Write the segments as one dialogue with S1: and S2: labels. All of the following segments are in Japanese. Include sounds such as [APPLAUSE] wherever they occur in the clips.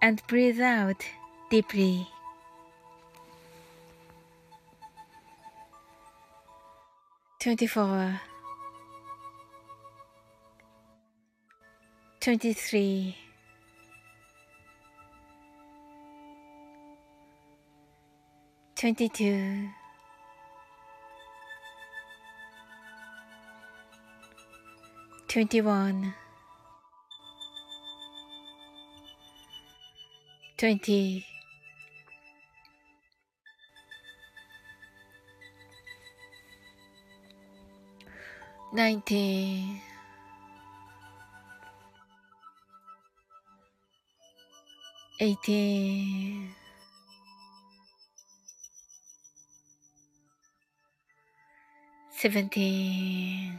S1: and breathe out deeply. Twenty-four, twenty-three, twenty-two. Twenty-one, twenty, nineteen, eighteen, seventeen.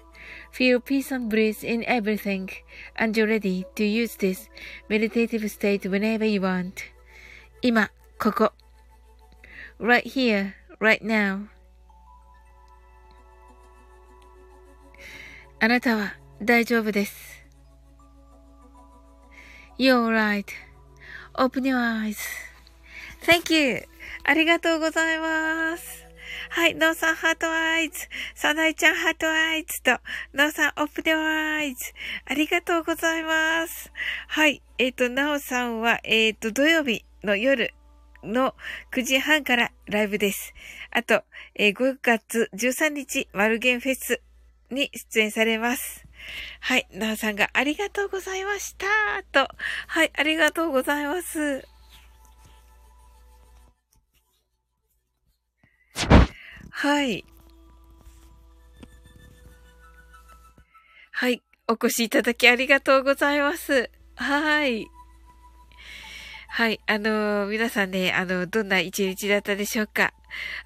S1: Feel peace and bliss in everything, and you're ready to use this meditative state whenever you want. 今、ここ。right here, right now. あなたは大丈夫です。You're right.Open your eyes. Thank you. ありがとうございます。 はい、ノーさん heart eyes。サナイちゃん heart eyes と、ノーさん open eyes。ありがとうございます。はい、えっ、ー、と、ナオさんは、えっ、ー、と、土曜日の夜の9時半からライブです。あと、えー、5月13日、マルゲンフェスに出演されます。はい。なおさんがありがとうございました。と。はい。ありがとうございます。はい。はい。お越しいただきありがとうございます。はい。はい。あのー、皆さんね、あの、どんな一日だったでしょうか？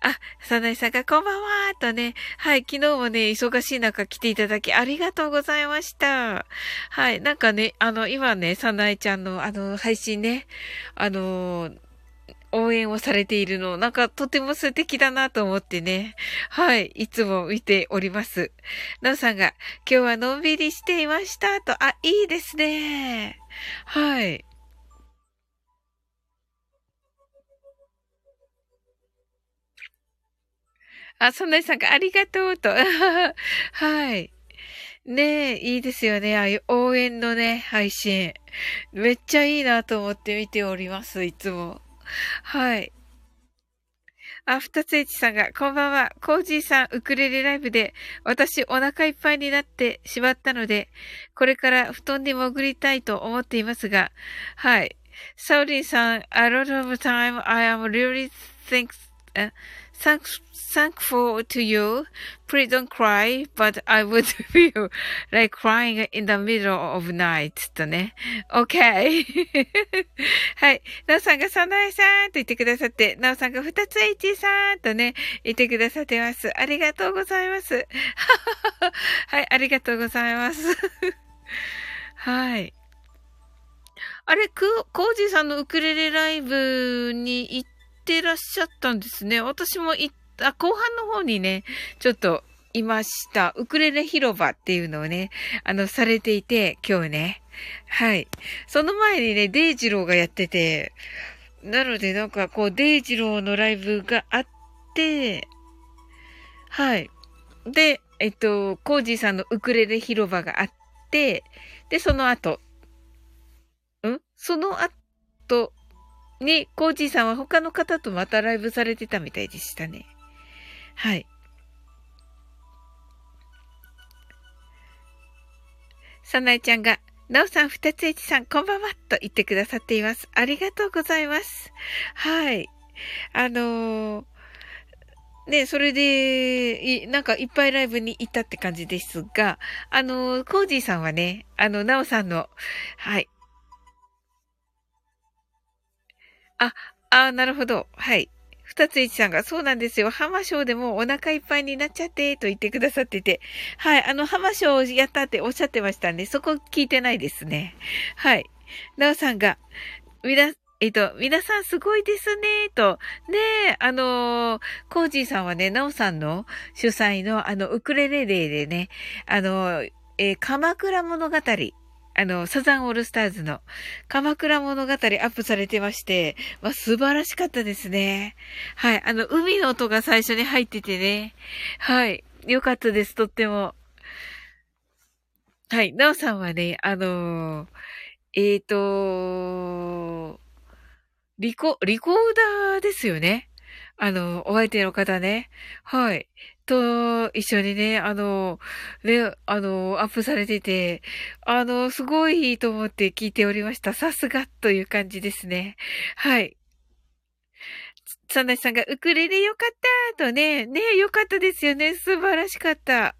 S1: あ、サナイさんがこんばんはとね、はい、昨日もね、忙しい中来ていただきありがとうございました。はい、なんかね、あの、今ね、サナイちゃんのあの、配信ね、あの応援をされているの、なんかとても素敵だなと思ってね。はい。いつも見ております。なおさんが、今日はのんびりしていましたと、あ、いいですね。はい。あ、そんなにさんがありがとうと。[LAUGHS] はい。ねえ、いいですよね。ああいう応援のね、配信。めっちゃいいなと思って見ております、いつも。[LAUGHS] はい。あ、二つエチさんが、こんばんは。コージーさん、ウクレレライブで、私お腹いっぱいになってしまったので、これから布団に潜りたいと思っていますが、はい。サウリンさん、a lot of time I am really thanks, thanks thankful to you. Please don't cry, but I would [LAUGHS] feel like crying in the middle of night とね。OK [LAUGHS] はい。なおさんがサナエさんと言ってくださって、なおさんが二つ H さんとね、言ってくださってます。ありがとうございます。[LAUGHS] はい、ありがとうございます。はい。あれ、く、コージーさんのウクレレライブに行ってらっしゃったんですね。私も行っあ、後半の方にね、ちょっといました。ウクレレ広場っていうのをね、あの、されていて、今日ね。はい。その前にね、デイジローがやってて、なのでなんかこう、デイジローのライブがあって、はい。で、えっと、コージーさんのウクレレ広場があって、で、その後、ん？その後に、コージーさんは他の方とまたライブされてたみたいでしたね。はい。さなえちゃんが、なおさん、ふたつえちさん、こんばんは、と言ってくださっています。ありがとうございます。はい。あのー、ね、それで、いなんかいっぱいライブに行ったって感じですが、あのー、コージーさんはね、あの、なおさんの、はい。あ、あなるほど。はい。二つ一さんが、そうなんですよ。浜章でもお腹いっぱいになっちゃって、と言ってくださってて。はい。あの、浜章をやったっておっしゃってましたんで、そこ聞いてないですね。はい。なおさんが、みな、えっと、皆さんすごいですね、と。ねえ、あのー、コージーさんはね、なおさんの主催の、あの、ウクレレデーでね、あのー、えー、鎌倉物語あの、サザンオールスターズの鎌倉物語アップされてまして、まあ、素晴らしかったですね。はい。あの、海の音が最初に入っててね。はい。よかったです、とっても。はい。なおさんはね、あのー、えっ、ー、とリコ、リコーダーですよね。あの、お相手の方ね。はい。と一緒にね、あの、ね、あの、アップされてて、あの、すごいいいと思って聞いておりました。さすがという感じですね。はい。サナシさんがウクレレよかったとね、ね、よかったですよね。素晴らしかった。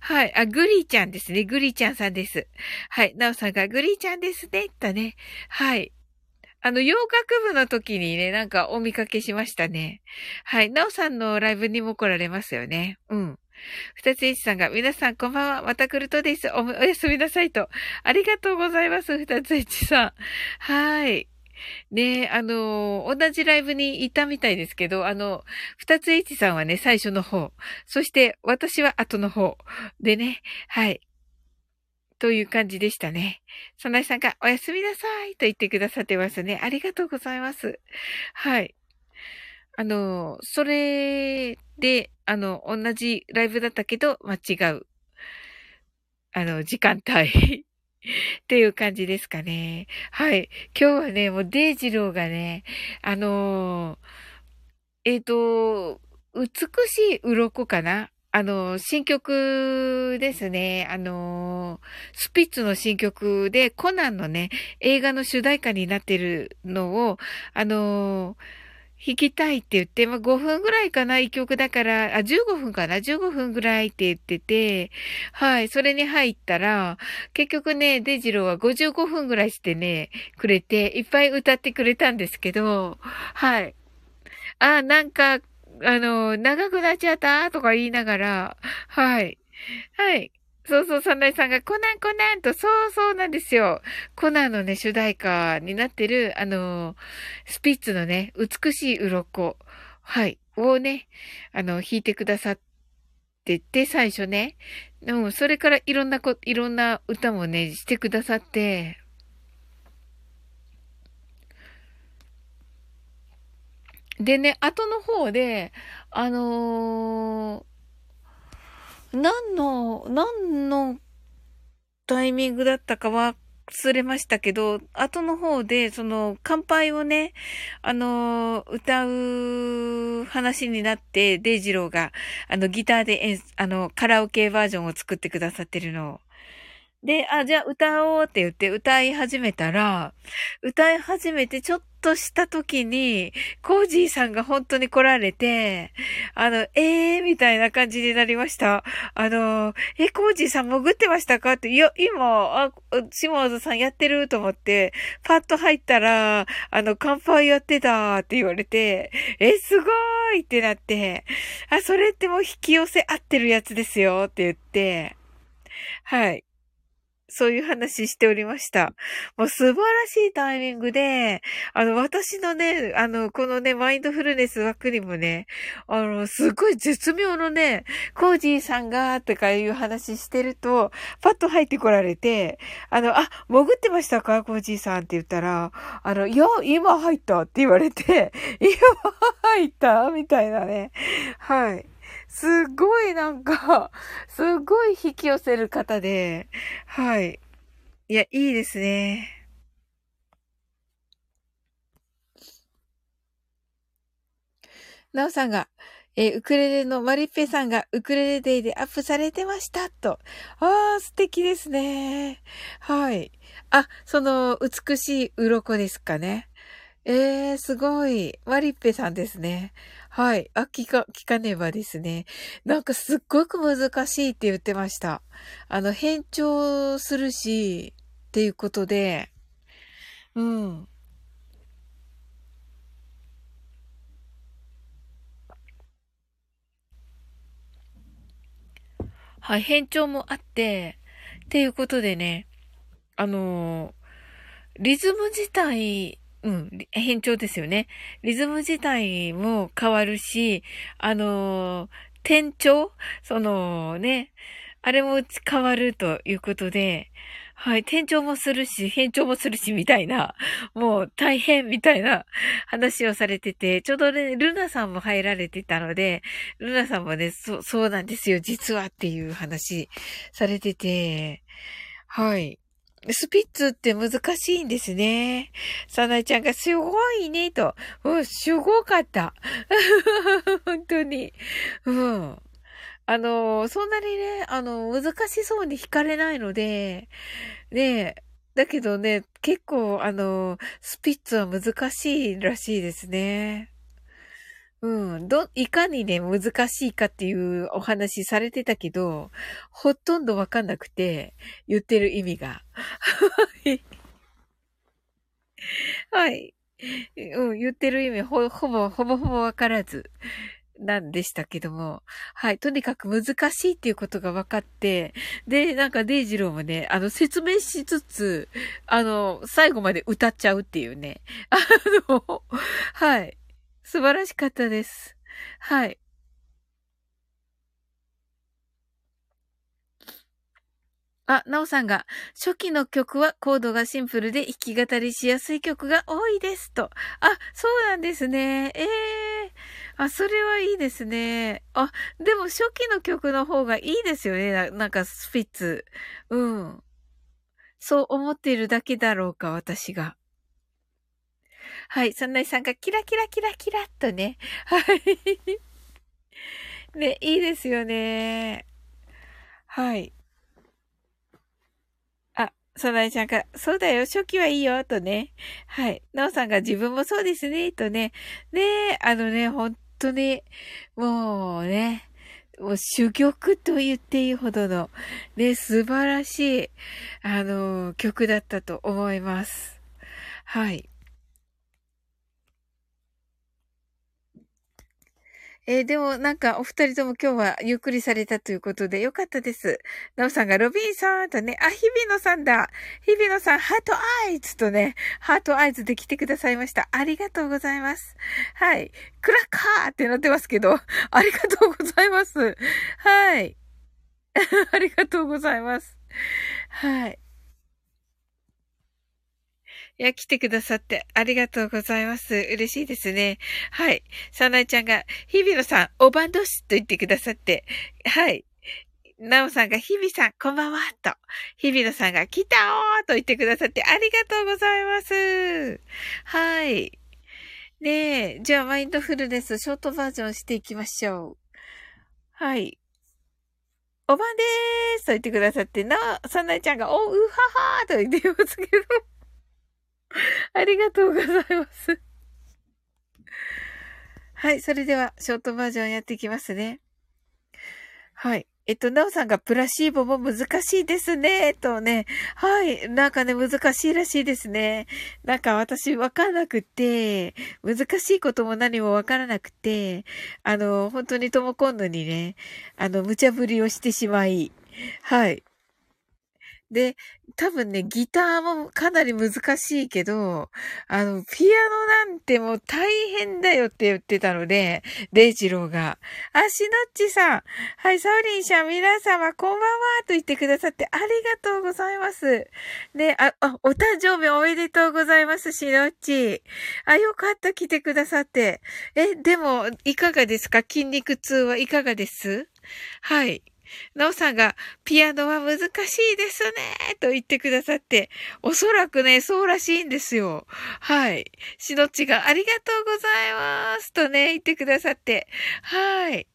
S1: はい。あ、グリーちゃんですね。グリーちゃんさんです。はい。ナオさんがグリーちゃんですね。とね。はい。あの、洋楽部の時にね、なんかお見かけしましたね。はい。なおさんのライブにも来られますよね。うん。二つ一さんが、皆さんこんばんは、また来るとです。お、おやすみなさいと。ありがとうございます、二つ一さん。はい。ねあの同じライブにいたみたいですけど、あの、二つ H さんはね、最初の方。そして、私は後の方。でね、はい。という感じでしたね。そなえさんがおやすみなさいと言ってくださってますね。ありがとうございます。はい。あの、それで、あの、同じライブだったけど、まあ、違う、あの、時間帯 [LAUGHS] っていう感じですかね。はい。今日はね、もうデイジローがね、あのー、えっ、ー、と、美しい鱗かなあの、新曲ですね。あの、スピッツの新曲で、コナンのね、映画の主題歌になってるのを、あの、弾きたいって言って、まあ、5分ぐらいかな、一曲だから、あ、15分かな ?15 分ぐらいって言ってて、はい、それに入ったら、結局ね、デジローは55分ぐらいしてね、くれて、いっぱい歌ってくれたんですけど、はい。あ、なんか、あの、長くなっちゃった？とか言いながら、はい。はい。そうそう、サンライさんがコナンコナンと、そうそうなんですよ。コナンのね、主題歌になってる、あの、スピッツのね、美しい鱗。はい。をね、あの、弾いてくださってて、最初ね。でも、それからいろんなこ、いろんな歌もね、してくださって、でね、後の方で、あのー、何の、何のタイミングだったかは忘れましたけど、後の方で、その、乾杯をね、あのー、歌う話になって、デイジローが、あの、ギターで、あの、カラオケバージョンを作ってくださってるのを。で、あ、じゃあ歌おうって言って歌い始めたら、歌い始めてちょっとした時に、コージーさんが本当に来られて、あの、えーみたいな感じになりました。あの、え、コージーさん潜ってましたか？って、いや、今、あ、シモーズさんやってると思って、パッと入ったら、あの、乾杯やってたって言われて、え、すごいってなって、あ、それってもう引き寄せ合ってるやつですよって言って、はい。そういう話しておりました。もう素晴らしいタイミングで、あの、私のね、あの、このね、マインドフルネス枠にもね、あの、すごい絶妙のね、コージーさんが、とかいう話してると、パッと入ってこられて、あの、あ、潜ってましたか？コージーさんって言ったら、あの、いや、今入ったって言われて、[LAUGHS] 今入った？みたいなね。はい。すごいなんか、[LAUGHS] すごい引き寄せる方で、はい。いや、いいですね。なおさんが、えー、ウクレレのマリッペさんがウクレレデイでアップされてましたと。ああ、素敵ですね。はい。あ、その美しい鱗ですかね。ええー、すごい。マリッペさんですね。はい。あ、聞か、聞かねばですね。なんかすっごく難しいって言ってました。あの、変調するし、っていうことで、うん。はい、変調もあって、っていうことでね、あのリズム自体うん、変調ですよね。リズム自体も変わるし、あの転調？そのね、あれも変わるということで、はい、転調もするし、変調もするし、みたいな、もう大変みたいな話をされてて、ちょうどね、ルナさんも入られてたので、ルナさんもね、そ、そうなんですよ、実はっていう話されてて、はい。スピッツって難しいんですね。サナイちゃんがすごいね、と。うん、すごかった。[LAUGHS] 本当に。うん。あの、そんなにね、あの、難しそうに弾かれないので、ねだけどね、結構、あの、スピッツは難しいらしいですね。うん。ど、いかにね、難しいかっていうお話されてたけど、ほとんどわかんなくて、言ってる意味が。はい。うん、言ってる意味、ほ、ほぼ、ほぼほぼわからず、なんでしたけども。はい。とにかく難しいっていうことが分かって、で、なんかデイジローもね、あの、説明しつつ、あの、最後まで歌っちゃうっていうね。あの、はい。素晴らしかったです。はい。あ、なおさんが、初期の曲はコードがシンプルで弾き語りしやすい曲が多いですと。あ、そうなんですね。ええーあ、それはいいですね。あ、でも初期の曲の方がいいですよね。ななんかスピッツ。うん。そう思っているだけだろうか、私が。はい。そんなさんがキラキラキラキラっとね。はい。[LAUGHS] ね、いいですよね。はい。あ、そなえちゃんが、そうだよ、初期はいいよ、とね。はい。なおさんが自分もそうですね、とね。ねあのね、本当に、もうね、もう珠玉と言っていいほどの、ね、素晴らしい、あの、曲だったと思います。はい。えー、でもなんかお二人とも今日はゆっくりされたということでよかったです。なおさんがロビンさんとね、あ、日比野さんだ。日比野さん、 heart eyes とね、 heart eyes で来てくださいました。ありがとうございます。はい。クラッカーってなってますけど、ありがとうございます。はい。[LAUGHS] ありがとうございます。はい。いや、来てくださってありがとうございます。嬉しいですね。はい。サナイちゃんが、日比野さん、おばんどしと言ってくださって、はい。なおさんが、日比さん、こんばんは、と。日比野さんが、来たおーと言ってくださって、ありがとうございます。はい。ねえ、じゃあ、マインドフルネス、ショートバージョンしていきましょう。はい。おばんでーすと言ってくださって、な、サナイちゃんが、おうははーと言ってますけど。[LAUGHS] ありがとうございます。はい、それでは、ショートバージョンやっていきますね。はい。えっと、なおさんがプラシーボも難しいですね、とね。はい。なんかね、難しいらしいですね。なんか私わかんなくて、難しいことも何もわからなくて、あの、本当にとも今度にね、あの、無茶ぶりをしてしまい、はい。で、多分ね、ギターもかなり難しいけど、あの、ピアノなんてもう大変だよって言ってたので、デイジローが。あ、しのっちさん。はい、サオリンさん、皆様、こんばんはと言ってくださってありがとうございます。ね、あ、あ、お誕生日おめでとうございます、しのっち。あ、よかった、来てくださって。え、でも、いかがですか？筋肉痛はいかがです？はい。なおさんが、ピアノは難しいですね、と言ってくださって、おそらくね、そうらしいんですよ。はい。しのっちが、ありがとうございます、とね、言ってくださって、はい。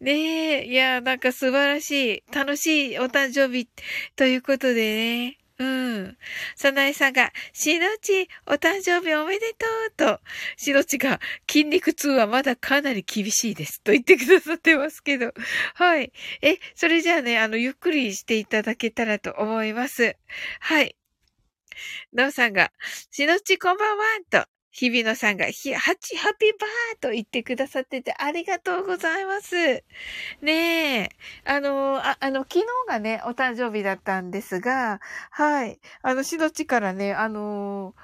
S1: ねえ、いや、なんか素晴らしい、楽しいお誕生日ということでね。うん。さなえさんが、しのち、お誕生日おめでとうと、しのちが、筋肉痛はまだかなり厳しいです。と言ってくださってますけど。はい。え、それじゃあね、あの、ゆっくりしていただけたらと思います。はい。なおさんが、しのちこんばんはと、日比野さんが、ひ、ハチ、ハピバーと言ってくださっててありがとうございます。ねえ。あの、ああの、昨日がね、お誕生日だったんですが、はい。あの、しのちからね、あの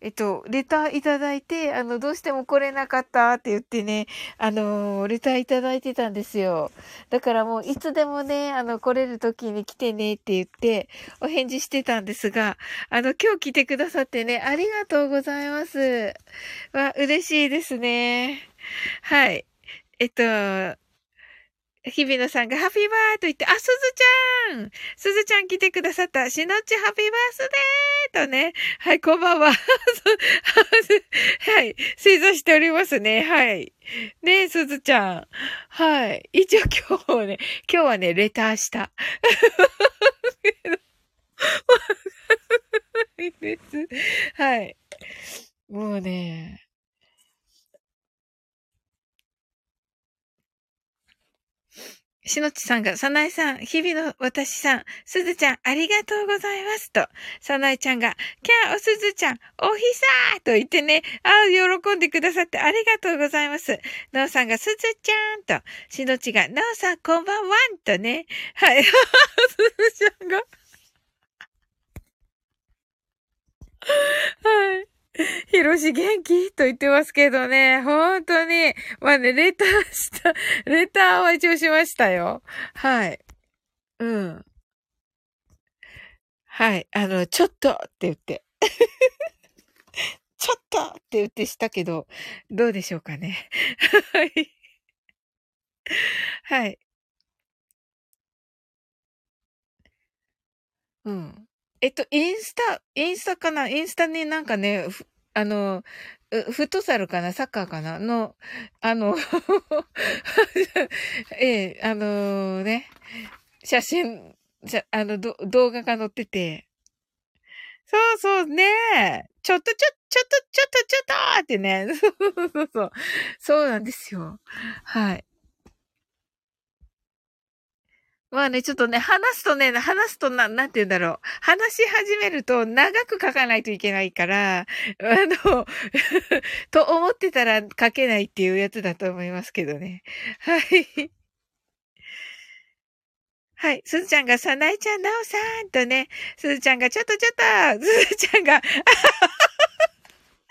S1: えっと、レターいただいて、あの、どうしても来れなかったって言ってね、あの、レターいただいてたんですよ。だからもう、いつでもね、あの、来れる時に来てねって言って、お返事してたんですが、あの、今日来てくださってね、ありがとうございます。わ、嬉しいですね。はい。えっと、日比野さんがハッピーバーと言って、あ、すずちゃんすずちゃん来てくださった。しのちハッピーバースデーとね。はい、こんばんは。はい、正座しておりますね。はい。ねえ、すずちゃん。はい。一応今日ね、今日はね、レターした。[LAUGHS] はい。もうね、しのちさんが、さなえさん、日々の私さん、すずちゃん、ありがとうございますと、さなえちゃんが、キャー、おすずちゃん、おひさーと言ってね、ああ、喜んでくださってありがとうございます。なおさんが、すずちゃんと、しのちが、なおさん、こんばんはんとね、はい、す [LAUGHS] ずちゃんが、はい。ひろし元気？と言ってますけどね、本当に、まあね、レターした、[LAUGHS] レターは一応しましたよ。はい。うん。はい。あの、ちょっとって言って。[LAUGHS] ちょっとって言ってしたけど、どうでしょうかね。はい。はい。うん。えっと、インスタ、インスタかな？インスタになんかね、あの、フットサルかな？サッカーかな？の、あの [LAUGHS] ええ、あのね、写真、あの、動画が載ってて、そうそうねちょっとちょ、ちょっと、ちょっと、ちょっとってね。[LAUGHS] そうそうそう。そうなんですよ。はい。まあね、ちょっとね、話すとね、話すとな、なんて言うんだろう。話し始めると長く書かないといけないから、あの [LAUGHS] と思ってたら書けないっていうやつだと思いますけどね。はい。はい。すずちゃんが、さなえちゃん、なおさんとね、すずちゃんが、ちょっとちょっと、すずちゃんが、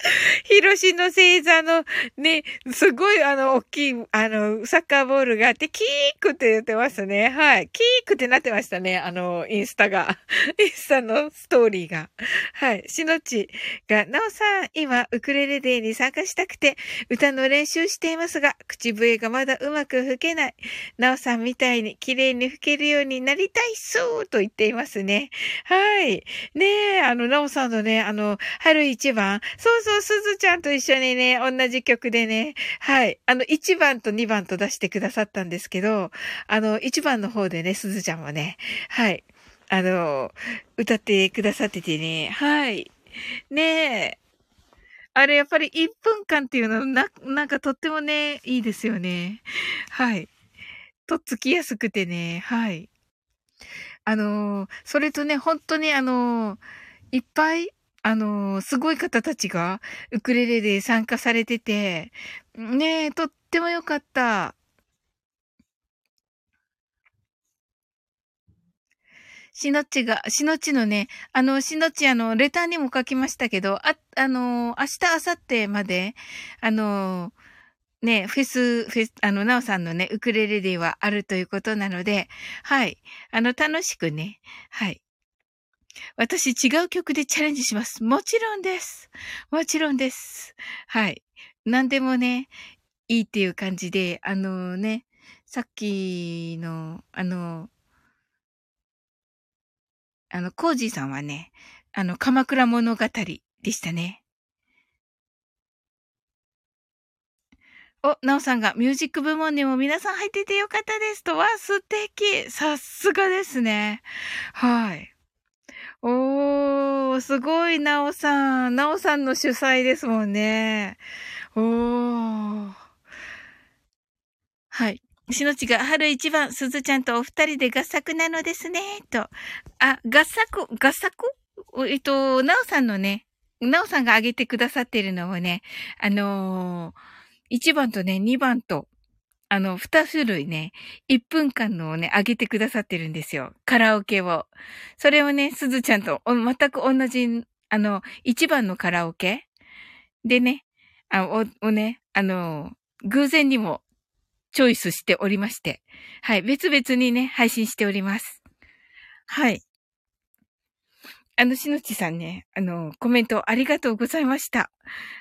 S1: [LAUGHS] ヒロシの星座のね、すごいあの、大きい、あの、サッカーボールがあって、キークって言ってましたね。はい。キークってなってましたね。あの、インスタが。[LAUGHS] インスタのストーリーが。はい。しのちが、なおさん、今、ウクレレデーに参加したくて、歌の練習していますが、口笛がまだうまく吹けない。なおさんみたいに綺麗に吹けるようになりたいそうと言っていますね。はい。ねえ、あの、なおさんのね、あの、春一番。そうそう、すずちゃんと一緒にね、同じ曲でね、はい。あの、1番と2番と出してくださったんですけど、あの、1番の方でね、すずちゃんはね、はい。あの、歌ってくださっててね、はい。ねえ。あれ、やっぱり1分間っていうの、な、なんかとってもね、いいですよね。はい。とっつきやすくてね、はい。あのそれとね、本当にあのいっぱいあの、すごい方たちがウクレレで参加されてて、ねえ、とっても良かった。しのっちが、しのっちのね、あの、しのっちあの、レターにも書きましたけど、あ、あの、明日、明後日まで、あの、ね、フェス、フェス、あの、なおさんのね、ウクレレデーはあるということなので、はい。あの、楽しくね、はい。私違う曲でチャレンジします。もちろんです。もちろんです。はい。何でもね、いいっていう感じで、あのね、さっきの、あの、あの、コージーさんはね、あの、鎌倉物語でしたね。お、なおさんがミュージック部門にも皆さん入っててよかったですと。わ、素敵さすがですね。はい。おー、すごい、なおさん。なおさんの主催ですもんね。おー。はい。しのちが春一番、すずちゃんとお二人で合作なのですね、と。あ、合作、合作？えっと、なおさんのね、なおさんが挙げてくださってるのをね、あのー、1番とね、2番と、あの、二種類ね、1分間のをね、上げてくださってるんですよ。カラオケを。それをね、すずちゃんと全く同じ、あの、1番のカラオケでね、あお、をね、あの、偶然にもチョイスしておりまして、はい、別々にね、配信しております。はい。あの、しのちさんね、あの、コメントありがとうございました。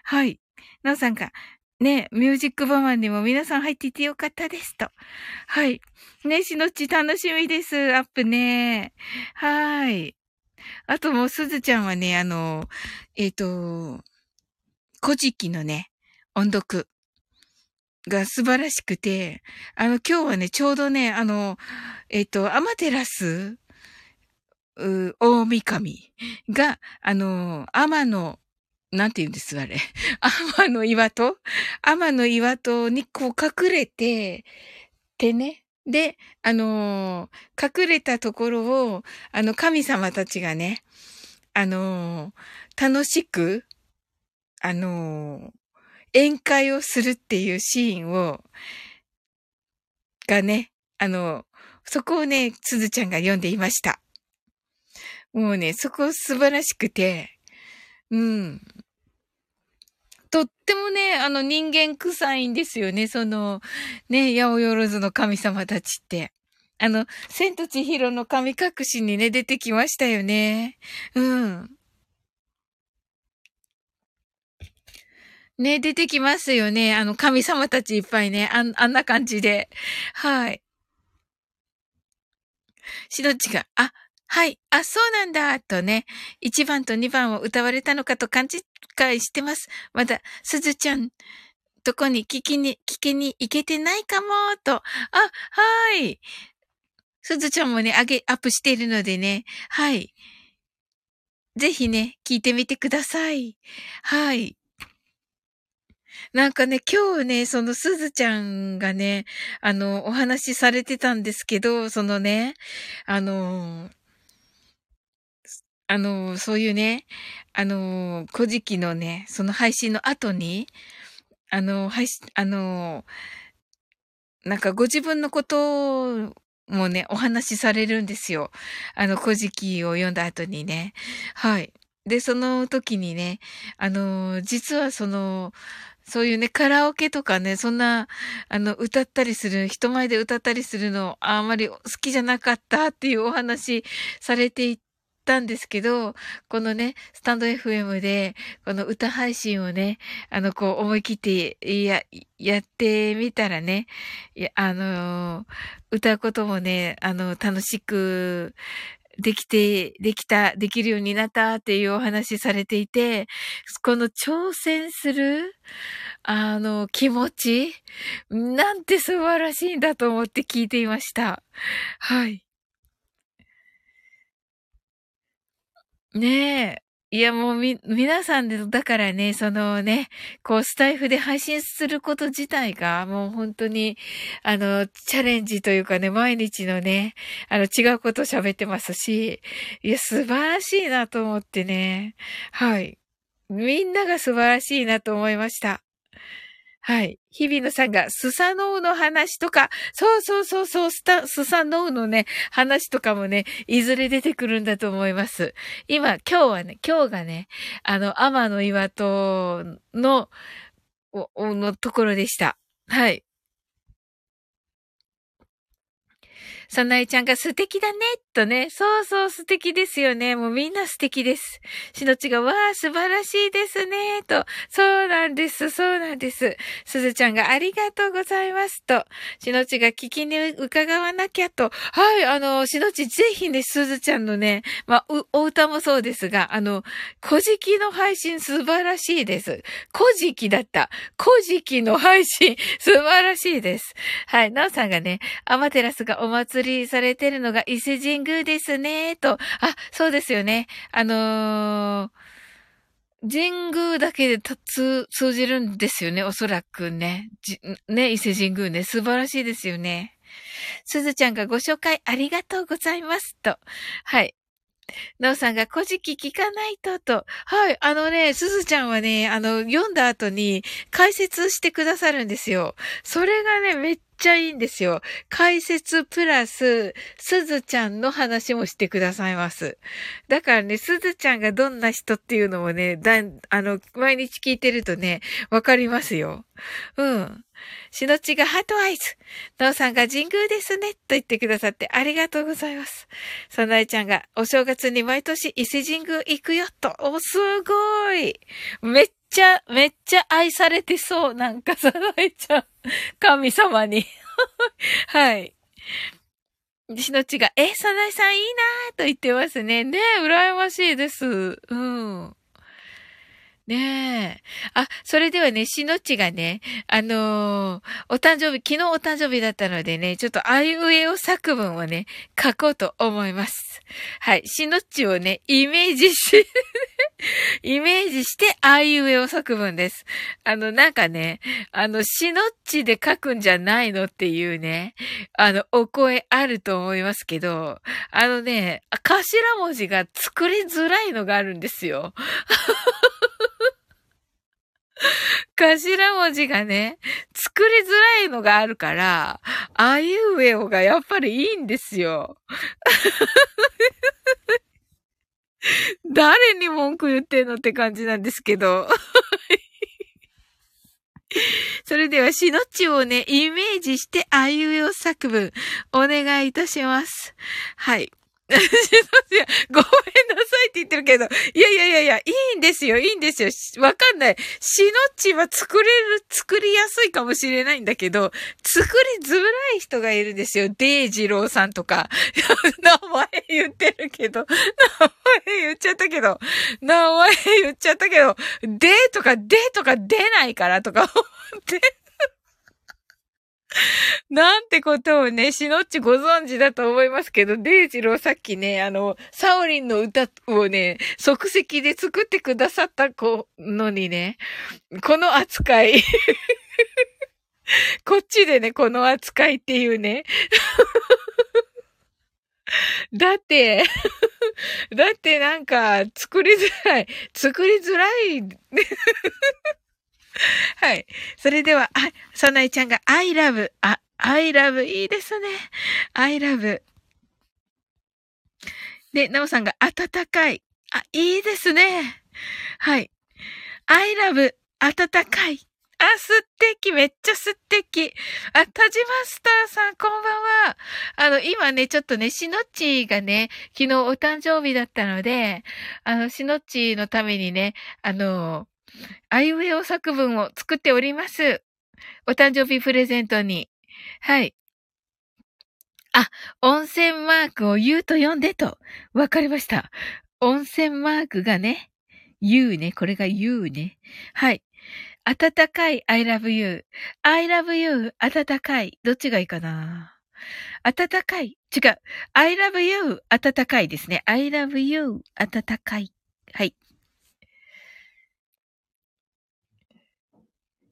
S1: はい。なおさんが、ね、ミュージックバマンにも皆さん入っていてよかったですと。はい。ね、しのち楽しみです。アップね。はい。あともうすずちゃんはね、あの、えっ、ー、と、古事記のね、音読が素晴らしくて、あの、今日はね、ちょうどね、あの、えっ、ー、と、アマテラス、う、大神が、あの、天のなんて言うんです、あれ。[LAUGHS] 天の岩戸？天の岩戸にこう隠れて、てね。で、あのー、隠れたところを、あの、神様たちがね、あのー、楽しく、あのー、宴会をするっていうシーンを、がね、あの、そこをね、つづちゃんが読んでいました。もうね、そこ素晴らしくて、うん。とってもね、あの人間臭いんですよね、その、ね、八百万の神様たちって。あの、千と千尋の神隠しにね、出てきましたよね。うん。ね、出てきますよね。あの、神様たちいっぱいね。あんあんな感じで。はい。しのちが、あ、はい、あ、そうなんだ、とね、1番と2番を歌われたのかと勘違いしてます。まだ、すずちゃん、とこに聞きに、聞きに行けてないかも、と。あ、はい。すずちゃんもね、上げ、アップしているのでね、はい。ぜひね、聞いてみてください。はい。なんかね、今日ね、そのすずちゃんがね、あの、お話しされてたんですけど、そのね、あの、あの、そういうね、あの、古事記のね、その配信の後に、あの、配信、あの、なんかご自分のこともね、お話しされるんですよ。あの、古事記を読んだ後にね。はい。で、その時にね、あの、実はその、そういうね、カラオケとかね、そんな、あの、歌ったりする、人前で歌ったりするの、あんまり好きじゃなかったっていうお話されていったんですけど、このね、スタンド FM で、この歌配信をね、あの、こう、思い切って、や、やってみたらね、あの、歌うこともね、あの、楽しく、できて、できた、できるようになったっていうお話されていて、この挑戦する、あの、気持ち、なんて素晴らしいんだと思って聞いていました。はい。ねえ。いや、もうみ、皆さんで、だからね、そのね、こう、スタイフで配信すること自体が、もう本当に、あの、チャレンジというかね、毎日のね、あの、違うこと喋ってますし、いや、素晴らしいなと思ってね、はい。みんなが素晴らしいなと思いました。はい。日比野さんが、スサノウの話とか、そうそうそうそう、スタ、スサノウのね、話とかもね、いずれ出てくるんだと思います。今、今日はね、今日がね、あの、天の岩戸の、お、のところでした。はい。さなえちゃんが素敵だね、とね。そうそう素敵ですよね。もうみんな素敵です。しのちが、わあ、素晴らしいですね、と。そうなんです、そうなんです。すずちゃんがありがとうございます、と。しのちが聞きに伺わなきゃ、と。はい、あの、しのちぜひね、すずちゃんのね、まあ、お歌もそうですが、あの、古事記の配信素晴らしいです。古事記だった。古事記の配信素晴らしいです。はい、なおさんがね、アマテラスがお祭りりされてるのが伊勢神宮ですね、と。あ、そうですよね。あのー、神宮だけで通じるんですよね、おそらくね。ね、伊勢神宮ね。素晴らしいですよね。すずちゃんがご紹介ありがとうございます。と。はい。なおさんが古事記聞かないと、と。はい。あのね、すずちゃんはね、あの、読んだ後に解説してくださるんですよ。それがね、めっちゃいいんですよ。解説プラス、すずちゃんの話もしてくださいます。だからね、すずちゃんがどんな人っていうのもね、だあの、毎日聞いてるとね、わかりますよ。うん。しのちがハートアイズ。のうさんが神宮ですね。と言ってくださってありがとうございます。さなえちゃんがお正月に毎年伊勢神宮行くよと。お、すごい。めっちゃ、めっちゃ愛されてそう。なんかさなえちゃん。神様に。[LAUGHS] はい。しのちが、え、さなえさんいいなーと言ってますね。ねえ、羨ましいです。うん。ねえ。あ、それではね、しのちがね、あのー、お誕生日、昨日お誕生日だったのでね、ちょっとあいうえお作文をね、書こうと思います。はい。しのちをね、イメージし [LAUGHS] イメージして、あいうえお作文です。あの、なんかね、あの、しのちで書くんじゃないのっていうね、あの、お声あると思いますけど、あのね、頭文字が作りづらいのがあるんですよ。[LAUGHS] 頭文字がね、作りづらいのがあるから、あいうえおがやっぱりいいんですよ。[LAUGHS] 誰に文句言ってんのって感じなんですけど。[LAUGHS] それでは、しのちをね、イメージして、あいうえお作文、お願いいたします。はい。[LAUGHS] ごめんなさいって言ってるけど、いやいやいやいや、いいんですよ、いいんですよ。わかんない。しのっちは作れる、作りやすいかもしれないんだけど、作りづらい人がいるんですよ。デイジローさんとか。[LAUGHS] 名前言ってるけど、名前言っちゃったけど、名前言っちゃったけど、デとかデとか出ないからとか思って。[LAUGHS] なんてことをね、しのっちご存知だと思いますけど、デイジローさっきね、あの、サオリンの歌をね、即席で作ってくださった子のにね、この扱い [LAUGHS] こっちでね、この扱いっていうね。[LAUGHS] だってだってなんか、作りづらい。作りづらい。[LAUGHS] はい。それでは、あ、さなえちゃんが I love, あ、I love いいですね。I love. で、なおさんが暖かい。あ、いいですね。はい。I love 暖かい。あ、素敵。めっちゃ素敵。あ、田島スターさん、こんばんは。あの、今ね、ちょっとね、しのっちがね、昨日お誕生日だったので、あの、しのっちのためにね、あの、あいうえお作文を作っております。お誕生日プレゼントに。はい。あ、温泉マークを言うと読んでと。わかりました。温泉マークがね、言うね。これが言うね。はい。暖かい I love you.I love you. 暖かい。どっちがいいかな？暖かい。違う。I love you. 暖かいですね。I love you. 暖かい。はい。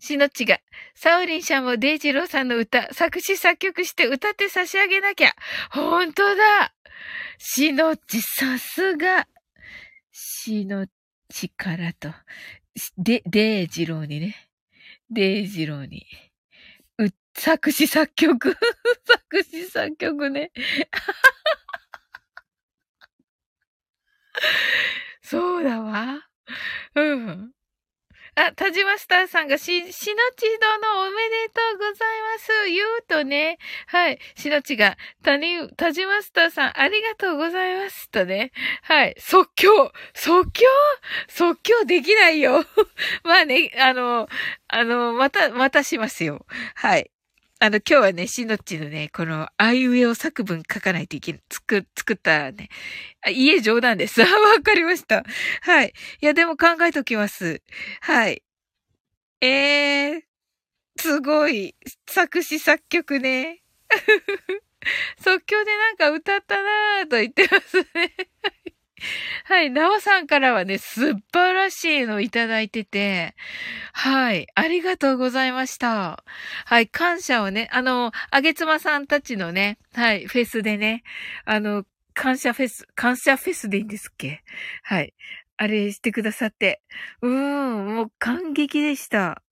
S1: しのっちが、サオリンシャンもデイジローさんの歌、作詞作曲して歌って差し上げなきゃ。ほんとだしのっち、さすが。しのっちからと。で、デイジローにね。デイジローに。う、作詞作曲。[LAUGHS] 作詞作曲ね。[LAUGHS] そうだわ。うん。あ、田島スターさんがし、しのち殿おめでとうございます。言うとね、はい、しのちが、たに、田島スターさんありがとうございます。とね、はい、即興即興？即興できないよ。[LAUGHS] まあね、あの、あの、また、またしますよ。はい。あの、今日はね、しのっちのね、この、あいうえお作文書かないといけない、作、作ったね。あ、家冗談です。[LAUGHS] あ、わかりました。はい。いや、でも考えときます。はい。えー、すごい。作詞作曲ね。[LAUGHS] 即興でなんか歌ったなぁと言ってますね。[LAUGHS] はい。なおさんからはね、素晴らしいのいただいてて、はい。ありがとうございました。はい。感謝をね、あの、あげつまさんたちのね、はい。フェスでね、あの、感謝フェス、感謝フェスでいいんですっけ？はい。あれしてくださって。うーん、もう感激でした。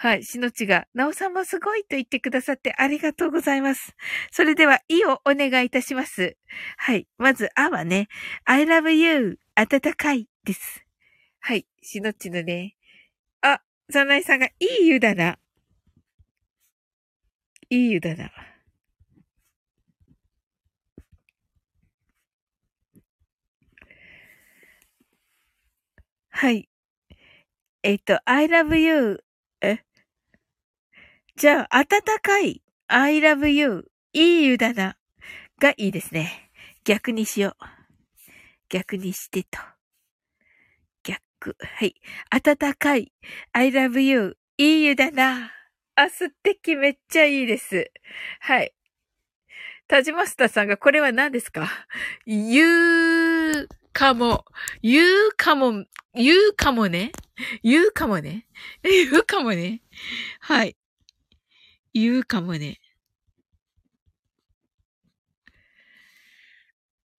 S1: はい。しのちが、なおさんもすごいと言ってくださってありがとうございます。それでは、いをお願いいたします。はい。まず、あはね、I love you 暖かいです。はい。しのちのね。あ、さないさんが、いい湯だな。いい湯だな。はい。えっと、I love you じゃあ、暖かい I love you いい湯だながいいですね。逆にしよう。逆にしてと。逆。はい。暖かい I love you いい湯だなあ、素敵めっちゃいいです。はい。タジマスタさんがこれは何ですか？言うかも。言うかも。言うかもね。言うかもね。言うかもね。はい。言うかもね。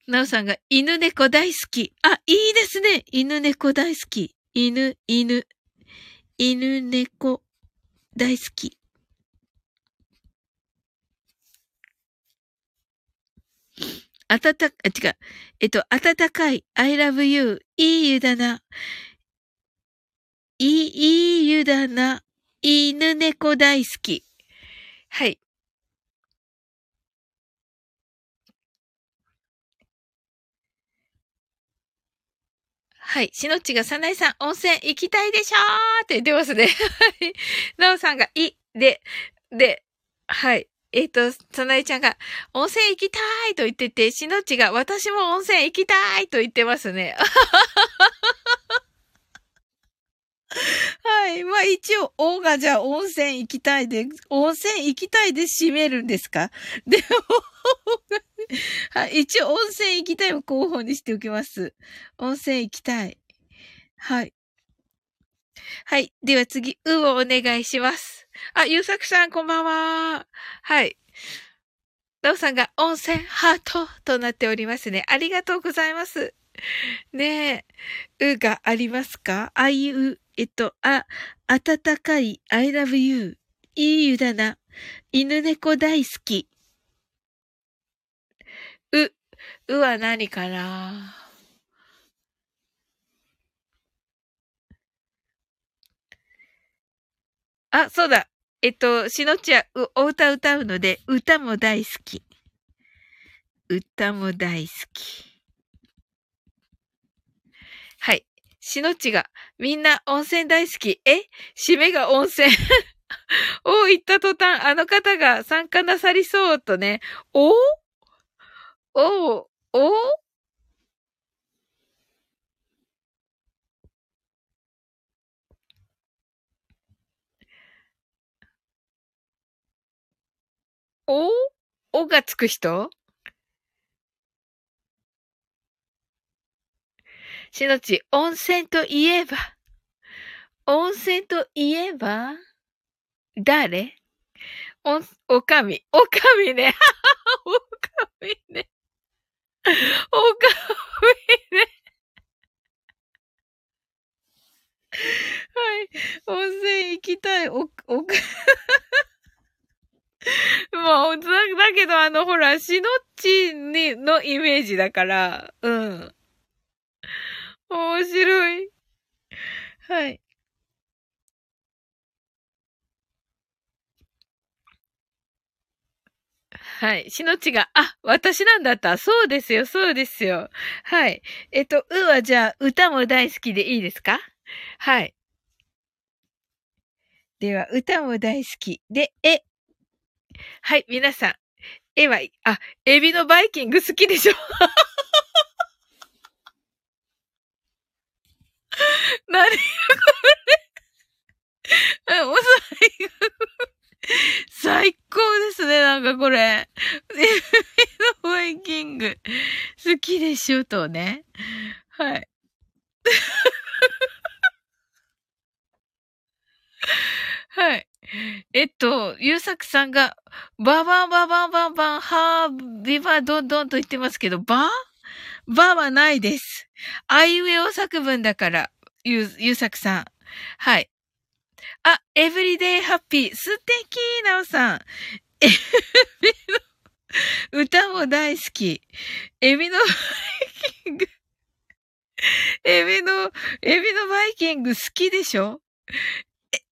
S1: なおさんが犬猫大好き。あ、いいですね。犬猫大好き。犬、犬。犬猫大好き。あたた、あ、違う。えっと、暖かい。I love you. いい湯だな。いい、いい湯だな。犬猫大好き。はい。はい。しのっちが、さないさん、温泉行きたいでしょーって言ってますね。[LAUGHS] はい。なおさんが、い、で、で、はい。えっ、ー、と、さなえちゃんが、温泉行きたいと言ってて、しのっちが、私も温泉行きたいと言ってますね。はい。まあ一応、オがじゃあ温泉行きたいで、温泉行きたいで締めるんですか？[LAUGHS] でも、[LAUGHS] はい。一応、温泉行きたいを候補にしておきます。温泉行きたい。はい。はい。では次、うをお願いします。あ、ゆうさくさん、こんばんは。はい。なおさんが温泉ハートとなっておりますね。ありがとうございます。ねえ、うがありますか？あいう、えっと、あ、暖かい、I love you。いい湯だな。犬猫大好き。う、うは何かな？あ、そうだ。えっと、しのちはお歌歌うので、歌も大好き。歌も大好き。はい。しのちが、みんな温泉大好き。え？締めが温泉。[LAUGHS] お言った途端、あの方が参加なさりそうとね。おおおおおがつく人？しのち、温泉といえば、温泉といえば、誰？お、おかみ。おかみね。[LAUGHS] おかみね。おかみね。はい。温泉行きたい。お、おか、[LAUGHS] もう、だけど、あの、ほら、しのっちに、のイメージだから、うん。面白い。はい。はい。しのちが、あ、私なんだった。そうですよ、そうですよ。はい。えっと、うはじゃあ、歌も大好きでいいですか？はい。では、歌も大好き。で、え。はい、皆さん。えは、あ、エビのバイキング好きでしょ？何これもう最高ですね、なんかこれ。のバイキング。好きでしょ、とね。はい。はい。えっと、ゆうさくさんが、ババンババンバンバン、ハービバドンドンと言ってますけど、ババはないです。あいうえお作文だから、ゆう、ゆうさくさん。はい。あ、エブリデイハッピー。素敵なおさん。[LAUGHS] エビの、歌も大好き。エビのバイキング。[LAUGHS] エビの、エビのバイキング好きでしょ？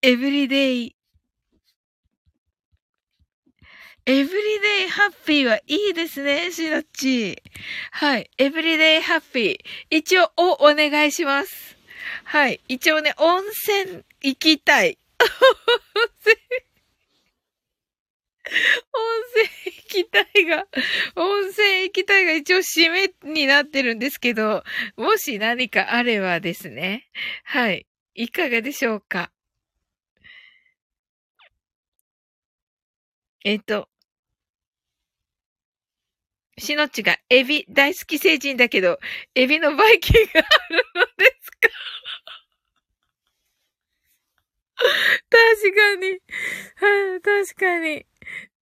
S1: Everyday。Everyday happy はいいですね、しのっち。はい。 Everyday happy。一応、お、お願いします。はい。一応ね、温泉行きたい。温泉、温泉行きたいが、温泉行きたいが一応締めになってるんですけど、もし何かあればですね。はい。いかがでしょうか？えっ、と、しのっちがエビ大好き成人だけど、エビのバイキングあるのですか確かに。はい、確かに。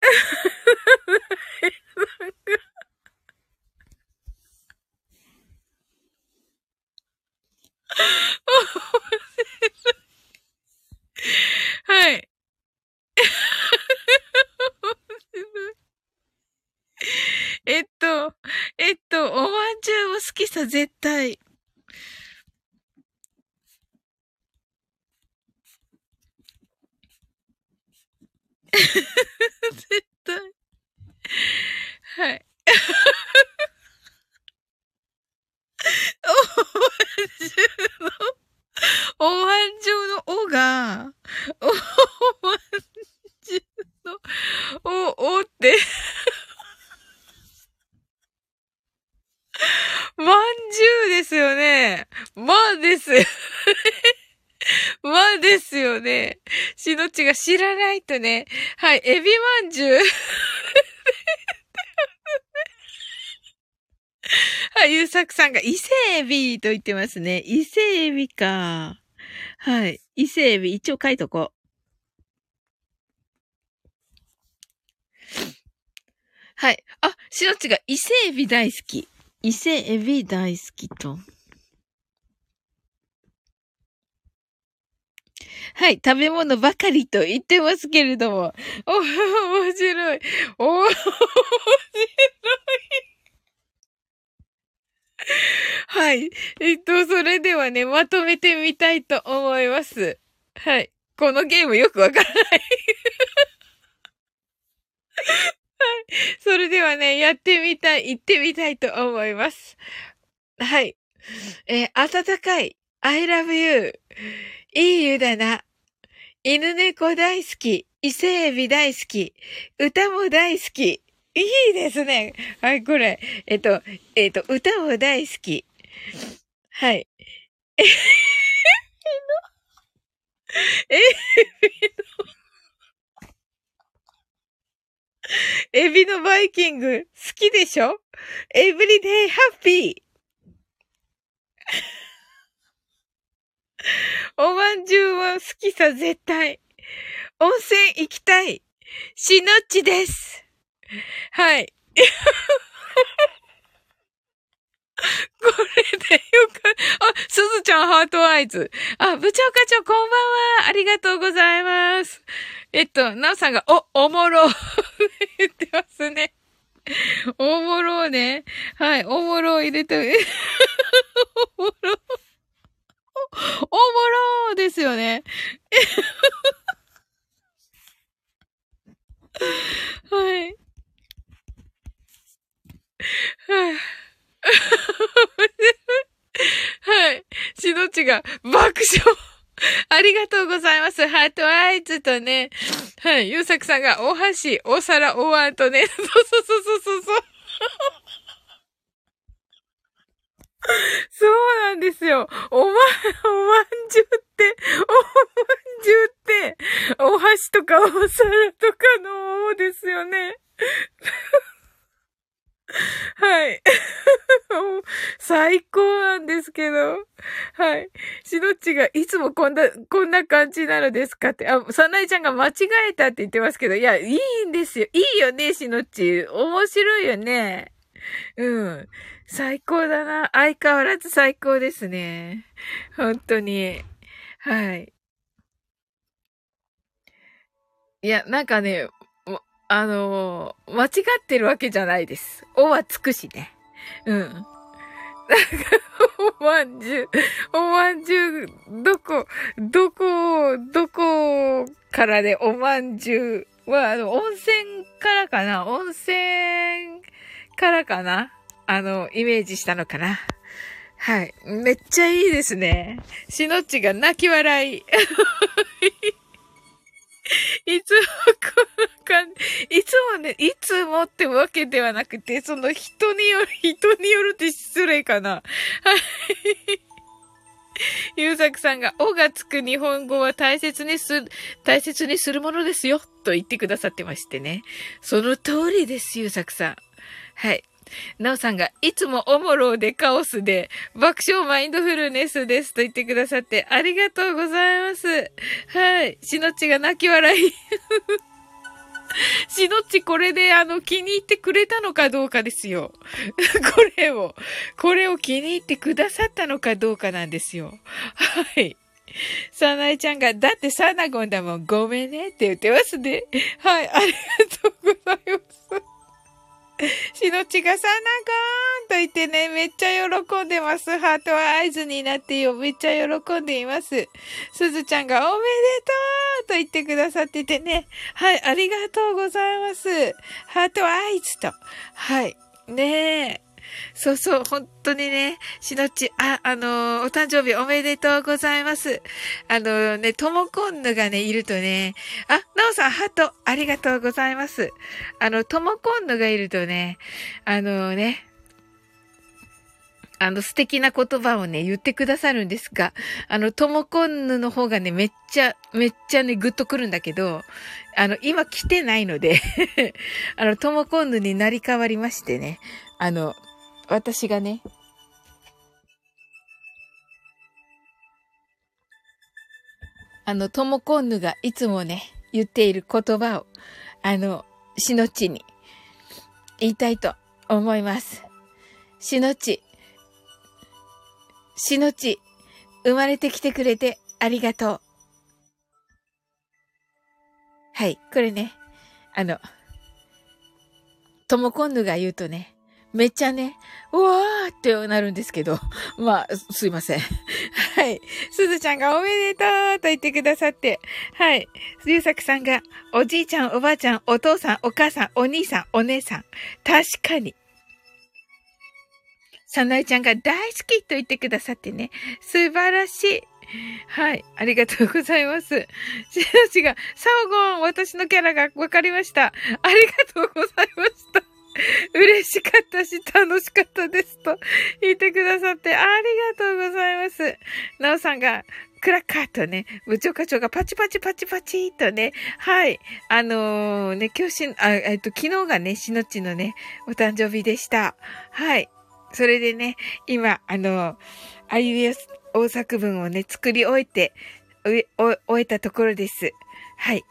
S1: [LAUGHS] は [LAUGHS] い。えっと、えっと、おまんじゅうも好きさ、絶対。[LAUGHS] 絶対。はい。おまんじゅうの、おまんじゅうのおが、おまんじゅうのお、おって、まんじゅうですよね。まんです。[LAUGHS] まあですよね。しのちが知らないとね。はい、エビまんじゅう。[LAUGHS] はい、ゆうさくさんが伊勢エビと言ってますね。伊勢エビか。はい。伊勢エビ、一応書いとこう。はい。あ、しのちが伊勢エビ大好き。伊勢エビ大好きと。はい、食べ物ばかりと言ってますけれども。お、面白い。お、面白い。はい。えっと、それではね、まとめてみたいと思います。はい。このゲームよくわからないはい。それではね、やってみたい、行ってみたいと思います。はい。えー、暖かい。I love you. いい湯だな。犬猫大好き。伊勢海老大好き。歌も大好き。いいですね。はい、これ。えっと、えっと、歌も大好き。はい。えの、えの、エビのバイキング、好きでしょ？エブリデイハッピー。[LAUGHS] おまんじゅうは好きさ絶対。温泉行きたい。しのっちです。はい。[LAUGHS] これでよかあ、すずちゃんハートアイズ。あ、部長課長こんばんは。ありがとうございます。えっと、なおさんが、お、おもろ、[LAUGHS] 言ってますね。おもろね。はい、おもろ入れて、おもろ。おもろーですよね。はい。はい。はい。しのちが爆笑。ありがとうございます。ハートアイズとね。はい。ゆうさくさんがお箸、お皿、お椀とね。そうそうそうそうそう。[LAUGHS] そうなんですよ。おま、おまんじゅうって、おまんじゅうって、お箸とかお皿とかのおですよね。[LAUGHS] はい。[LAUGHS] 最高なんですけど。はい。しのっちがいつもこんな、こんな感じなのですかって。あ、さなえちゃんが間違えたって言ってますけど、いや、いいんですよ。いいよね、しのっち。面白いよね。[LAUGHS] うん。最高だな。相変わらず最高ですね。本当に。はい。いや、なんかね、あのー、間違ってるわけじゃないです。おはつくしね。うん。なんか、おまんじゅう、おまんじゅう、どこ、どこ、どこからでおまんじゅうは、あの、温泉からかな温泉からかな？あの、イメージしたのかな？はい。めっちゃいいですね。しのっちが泣き笑い。[LAUGHS] いつもこんな感じ。いつもね、いつもってわけではなくて、その人による、人によるって失礼かな。はい。ゆうさくさんが、おがつく日本語は大切にする、大切にするものですよ、と言ってくださってましてね。その通りです、ゆうさくさん。はい。なおさんが、いつもおもろでカオスで、爆笑マインドフルネスですと言ってくださって、ありがとうございます。はい。しのちが泣き笑い。[LAUGHS] しのっちこれであの気に入ってくれたのかどうかですよ。[LAUGHS] これを、これを気に入ってくださったのかどうかなんですよ。はい。さなえちゃんが、だってサナゴンだもん、ごめんねって言ってますね。はい、ありがとうございます。しのちがさなかーんと言ってね、めっちゃ喜んでます。ハートは合図になってよ。めっちゃ喜んでいます。すずちゃんがおめでとうと言ってくださっててね。はい、ありがとうございます。ハートは合図と。はい。ねえ。そうそう、本当にね、しのち、あ、あのお誕生日おめでとうございます。あのね、ともこんぬがね、いるとね、あ、なおさん、ハート、ありがとうございます。あの、ともこんぬがいるとね、あのね、あの素敵な言葉をね、言ってくださるんですが、あの、ともこんぬの方がね、めっちゃ、めっちゃね、ぐっとくるんだけど、あの、今来てないので [LAUGHS] あの、ともこんぬになり変わりましてね、あの、私がね、あの、ともこんぬがいつもね、言っている言葉を、あの、しのちに言いたいと思います。しのち、しのち、生まれてきてくれてありがとう。はい、これね、あの、ともこんぬが言うとね、めっちゃね、うわーってなるんですけど、[LAUGHS] まあ、すいません。[LAUGHS] はい。すずちゃんがおめでとうと言ってくださって、はい。ゆうさくさんが、おじいちゃん、おばあちゃん、お父さん、お母さん、お兄さん、お姉さん。確かに。さなえちゃんが大好きと言ってくださってね。素晴らしい。はい。ありがとうございます。しのちが、サオゴン、私のキャラがわかりました。ありがとうございました。[LAUGHS] 嬉しかったし、楽しかったですと言ってくださってありがとうございます。なおさんが、クラッカーとね、部長課長がパチパチパチパチとね、はい。あのー、ね、今日し、あ、えっと、昨日がね、しのちのね、お誕生日でした。はい。それでね、今、あの、あいうえ大作文をね、作り終えて、終えたところです。はい。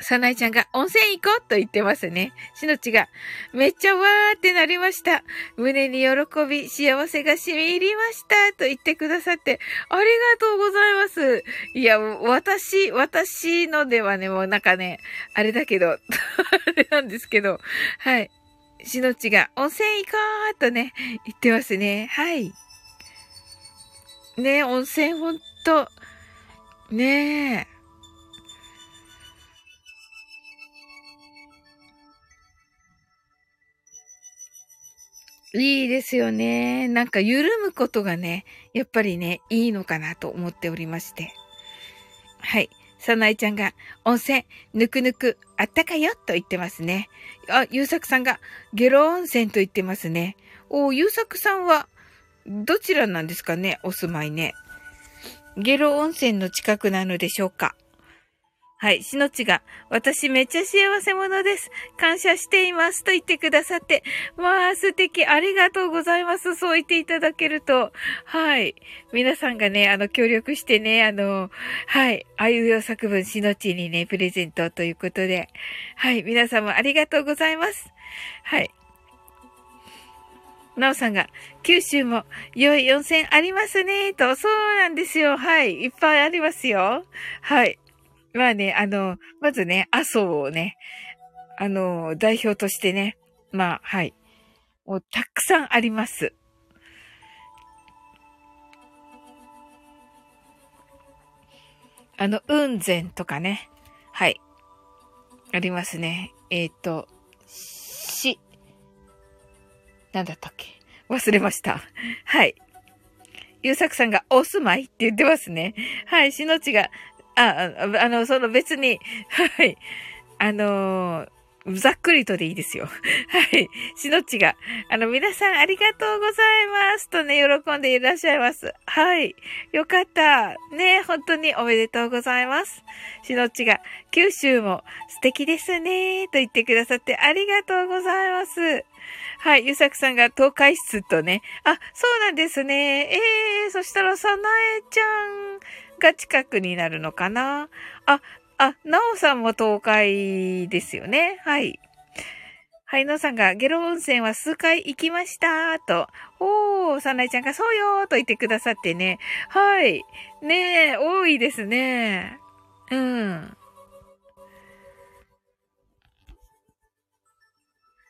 S1: さなえちゃんが温泉行こうと言ってますね。しのちが、めっちゃわーってなりました。胸に喜び、幸せが染み入りました。と言ってくださって、ありがとうございます。いや、私、私のではね、もうなんかね、あれだけど、[LAUGHS] あれなんですけど、はい。しのちが、温泉行こうとね、言ってますね。はい。ね温泉ほんと、ねえ。いいですよね。なんか緩むことがね、やっぱりね、いいのかなと思っておりまして。はい。さなえちゃんが、温泉、ぬくぬく、あったかよと言ってますね。あ、ゆうさくさんが、ゲロ温泉と言ってますね。お、ゆうさくさんは、どちらなんですかねお住まいね。ゲロ温泉の近くなのでしょうかはい。しのちが、私めっちゃ幸せ者です。感謝しています。と言ってくださって。まあ、素敵。ありがとうございます。そう言っていただけると。はい。皆さんがね、あの、協力してね、あの、はい。あいうよ作文しのちにね、プレゼントということで。はい。皆さんもありがとうございます。はい。なおさんが、九州も良い温泉ありますね、と。そうなんですよ。はい。いっぱいありますよ。はい。まあね、あの、まずね、麻生をね、あの、代表としてね、まあ、はい。もうたくさんあります。あの、雲仙とかね。はい。ありますね。えっ、ー、と、し、なんだったっけ？忘れました。はい。ゆうさくさんがお住まいって言ってますね。はい。しのちがあ、あの、その別に、はい。あのー、ざっくりとでいいですよ。[LAUGHS] はい。しのっちが、あの、皆さんありがとうございますとね、喜んでいらっしゃいます。はい。よかった。ね、本当におめでとうございます。しのっちが、九州も素敵ですね、と言ってくださってありがとうございます。はい。ゆさくさんが東海室とね。あ、そうなんですね。ええー、そしたら、さなえちゃん、が近くになるのかな？あ、あ、なおさんも東海ですよね。はい。はい、のさんが、ゲロ温泉は数回行きましたと。おー、さなえちゃんが、そうよーと言ってくださってね。はい。ねえ、多いですね。うん。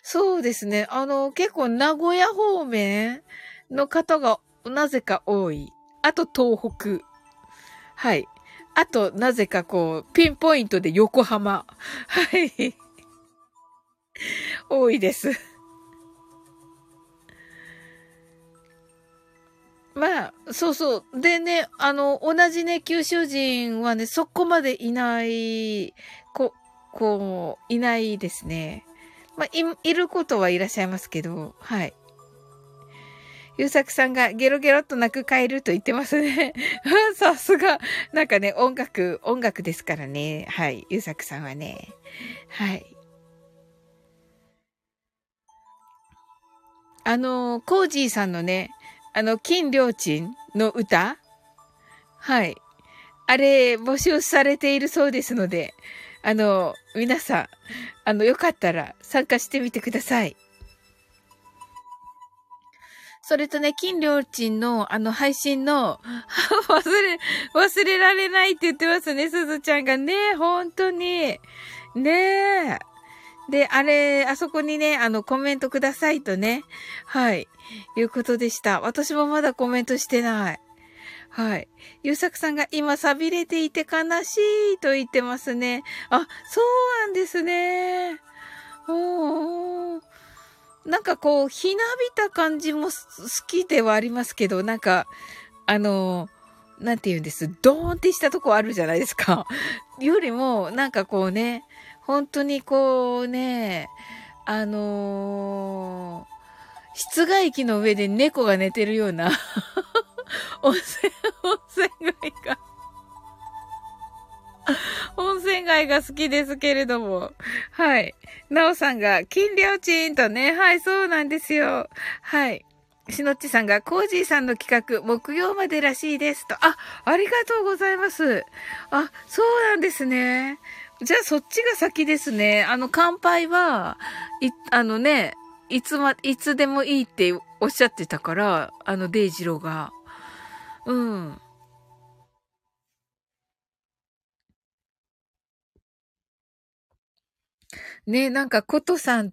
S1: そうですね。あの、結構名古屋方面の方がなぜか多い。あと東北。はい。あと、なぜかこう、ピンポイントで横浜。はい。[LAUGHS] 多いです。まあ、そうそう。でね、あの、同じね、九州人はね、そこまでいない、こ、こう、いないですね。まあ、い、いることはいらっしゃいますけど、はい。ゆうさくさんがゲロゲロっと泣くカエルと言ってますね。[LAUGHS] さすが。なんかね、音楽、音楽ですからね。はい。ゆうさくさんはね。はい。あの、コージーさんのね、あの、金良鎮の歌はい。あれ、募集されているそうですので、あの、皆さん、あの、よかったら参加してみてください。それとね、金良鎮のあの配信の、[LAUGHS] 忘れ、忘れられないって言ってますね、すずちゃんがね、本当に。ねえ。で、あれ、あそこにね、あの、コメントくださいとね。はい。いうことでした。私もまだコメントしてない。はい。ゆうさくさんが今錆びれていて悲しいと言ってますね。あ、そうなんですね。おー。なんかこう、ひなびた感じも好きではありますけど、なんか、あの、なんて言うんです？ドーンってしたとこあるじゃないですか。[LAUGHS] よりも、なんかこうね、本当にこうね、あのー、室外機の上で猫が寝てるような [LAUGHS] 温泉、温泉街が [LAUGHS] 温泉街が好きですけれども。はい。なおさんが、金良賃とね。はい、そうなんですよ。はい。しのっちさんが、コージーさんの企画、木曜までらしいですと。あ、ありがとうございます。あ、そうなんですね。じゃあそっちが先ですね。あの、乾杯は、い、あのね、いつま、いつでもいいっておっしゃってたから、あの、デイジローが。うん。ね、なんか、ことさん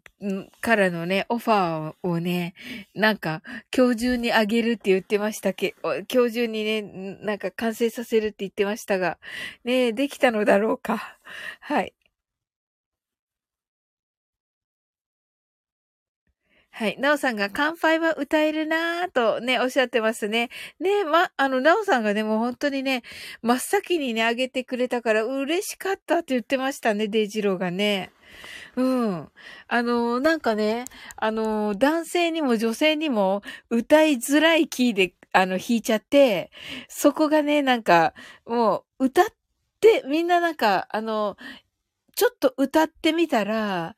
S1: からのね、オファーをね、なんか、今日中にあげるって言ってましたけ、今日中にね、なんか完成させるって言ってましたが、ね、できたのだろうか。はい。はい。なおさんが乾杯は歌えるなぁとね、おっしゃってますね。ねま、あの、なおさんがね、もう本当にね、真っ先にね、あげてくれたから嬉しかったって言ってましたね、デイジローがね。うん。あの、なんかね、あの、男性にも女性にも歌いづらいキーで、あの、弾いちゃって、そこがね、なんか、もう、歌って、みんななんか、あの、ちょっと歌ってみたら、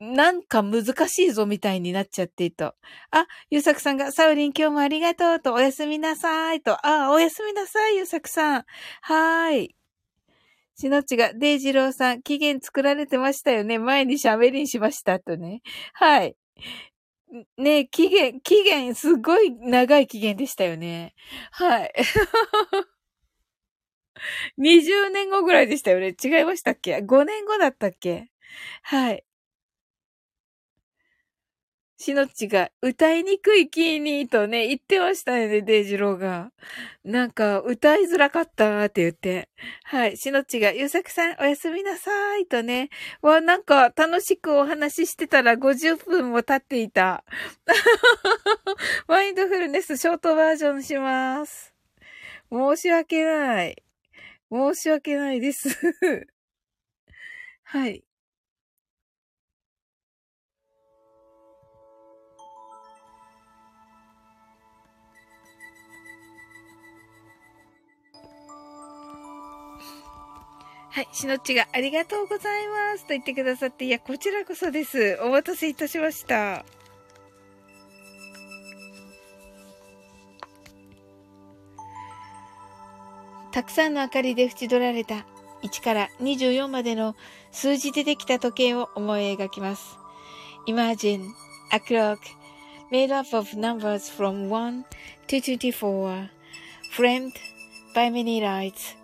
S1: なんか難しいぞみたいになっちゃってと。あ、ゆうさくさんが、サウリン今日もありがとうと、おやすみなさいと。あ、おやすみなさい、ゆうさくさん。はーい。しのちが、デイジローさん、期限作られてましたよね。前に喋りにしましたとね。はい。ね期限、期限、すごい長い期限でしたよね。はい。20年後ぐらいでしたよね。違いましたっけ ?5 年後だったっけ？はい。しのっちが歌いにくいキーにとね、言ってましたよね、デイジローが。なんか、歌いづらかったって言って。はい。しのっちが、ゆうさくさんおやすみなさいとね。わ、なんか、楽しくお話ししてたら50分も経っていた。[LAUGHS] マインドフルネスショートバージョンします。申し訳ない。申し訳ないです [LAUGHS] はい。はい、しのっちがありがとうございますと言ってくださって、いや、こちらこそです。お待たせいたしました。たくさんの明かりで縁取られた1から24までの数字でできた時計を思い描きます。Imagine a clock made up of numbers from 1 to 24 framed by many lights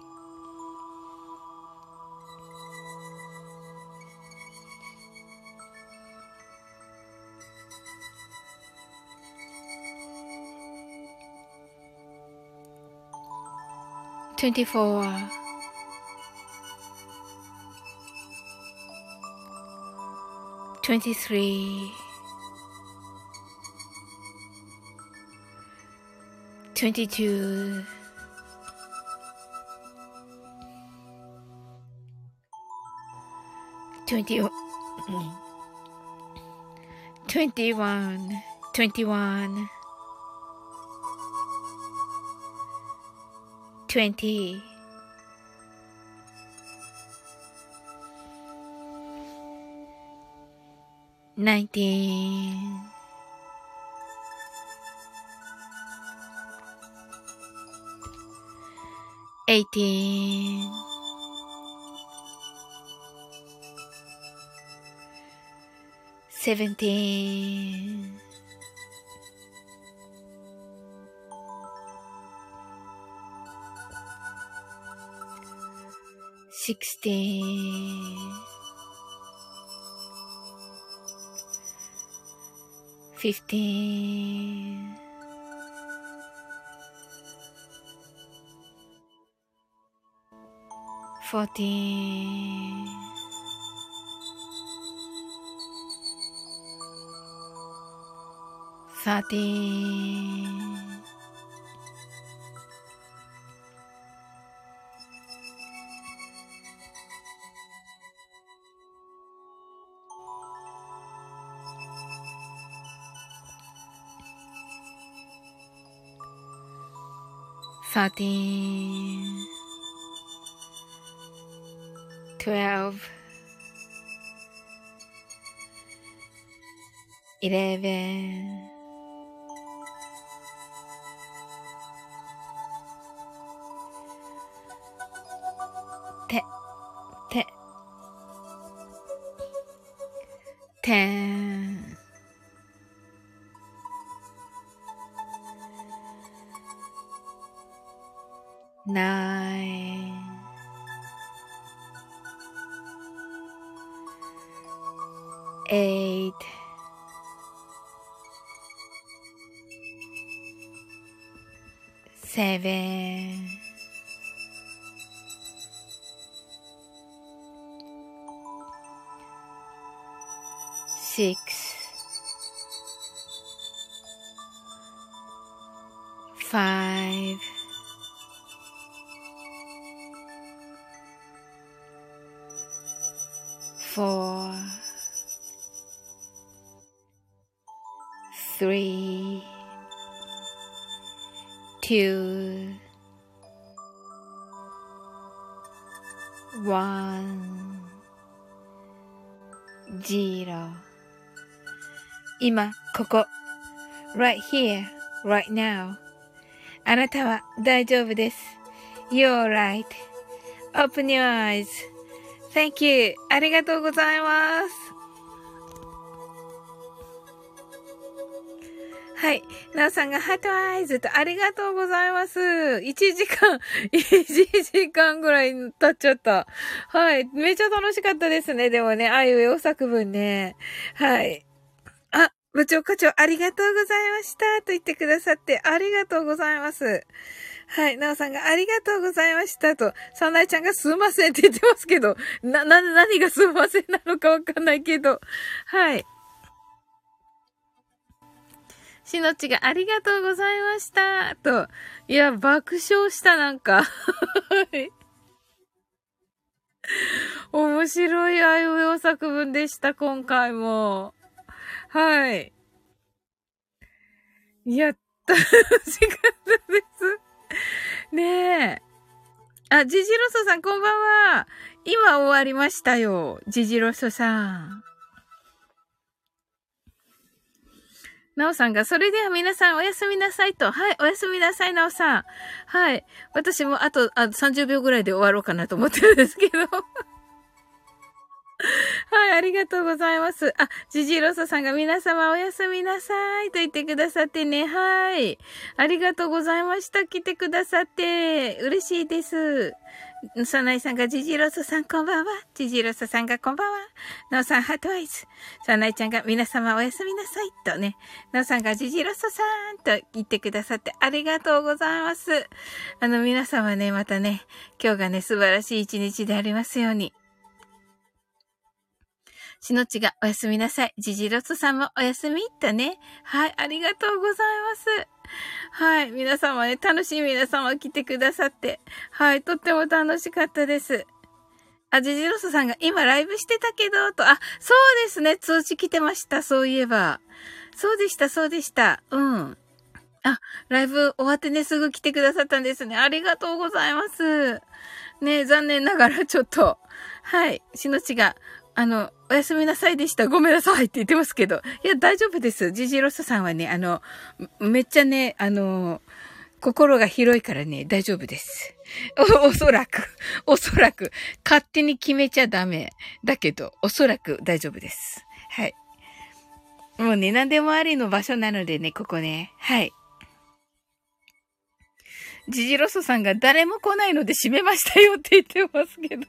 S1: 24 23 22 mm. 21 21 20 19 18 17 Sixteen. Fifteen. Fourteen. Thirteen. Thirteen. Twelve. Eleven. Right here, right now. あなたは大丈夫です。You're right. Open your eyes. Thank you. ありがとうございます。はい。なおさんがハートアイズとありがとうございます。1時間、[LAUGHS] 1時間ぐらい経っちゃった。はい。めっちゃ楽しかったですね。でもね、あいうえお作文ね。はい。部長課長ありがとうございました。と言ってくださってありがとうございます。はい。なおさんがありがとうございましたと、サナイちゃんがすんませんって言ってますけど、な、な、何がすんませんなのかわかんないけど。はい。しのちがありがとうございました。と。いや、爆笑した、なんか。面白いあいうえお作文でした、今回も。はい。やった、楽しかったです。ねえ。あ、ジジロソさん、こんばんは。今終わりましたよ。ジジロソさん。なおさんが、それでは皆さんおやすみなさいと。はい、おやすみなさい、なおさん。はい。私もあと、あ30秒ぐらいで終わろうかなと思ってるんですけど。[LAUGHS] はい、ありがとうございます。あ、ジジロソさんが皆様おやすみなさいと言ってくださってね。はい。ありがとうございました。来てくださって。嬉しいです。サナイさんがジジロソさんこんばんは。ジジロソさんがこんばんは。ノーさん heart eyes。サナイちゃんが皆様おやすみなさいとね。ノーさんがジジロソさんと言ってくださってありがとうございます。あの皆様ね、またね、今日がね、素晴らしい一日でありますように。しのちがおやすみなさい。ジジロスさんもおやすみとね。はい、ありがとうございます。はい、皆様ね、楽しい皆様来てくださって。はい、とっても楽しかったです。あ、ジジロスさんが今ライブしてたけど、と、あ、そうですね、通知来てました、そういえば。そうでした、そうでした。うん。あ、ライブ終わってね、すぐ来てくださったんですね。ありがとうございます。ね残念ながらちょっと、はい、しのちが、あの、おやすみなさいでした。ごめんなさいって言ってますけど。いや、大丈夫です。ジジロスさんはね、あの、めっちゃね、あの、心が広いからね、大丈夫です。お、[LAUGHS] おそらく、おそらく、勝手に決めちゃダメ。だけど、おそらく大丈夫です。はい。もうね、何でもありの場所なのでね、ここね。はい。ジジロソさんが誰も来ないので閉めましたよって言ってますけど。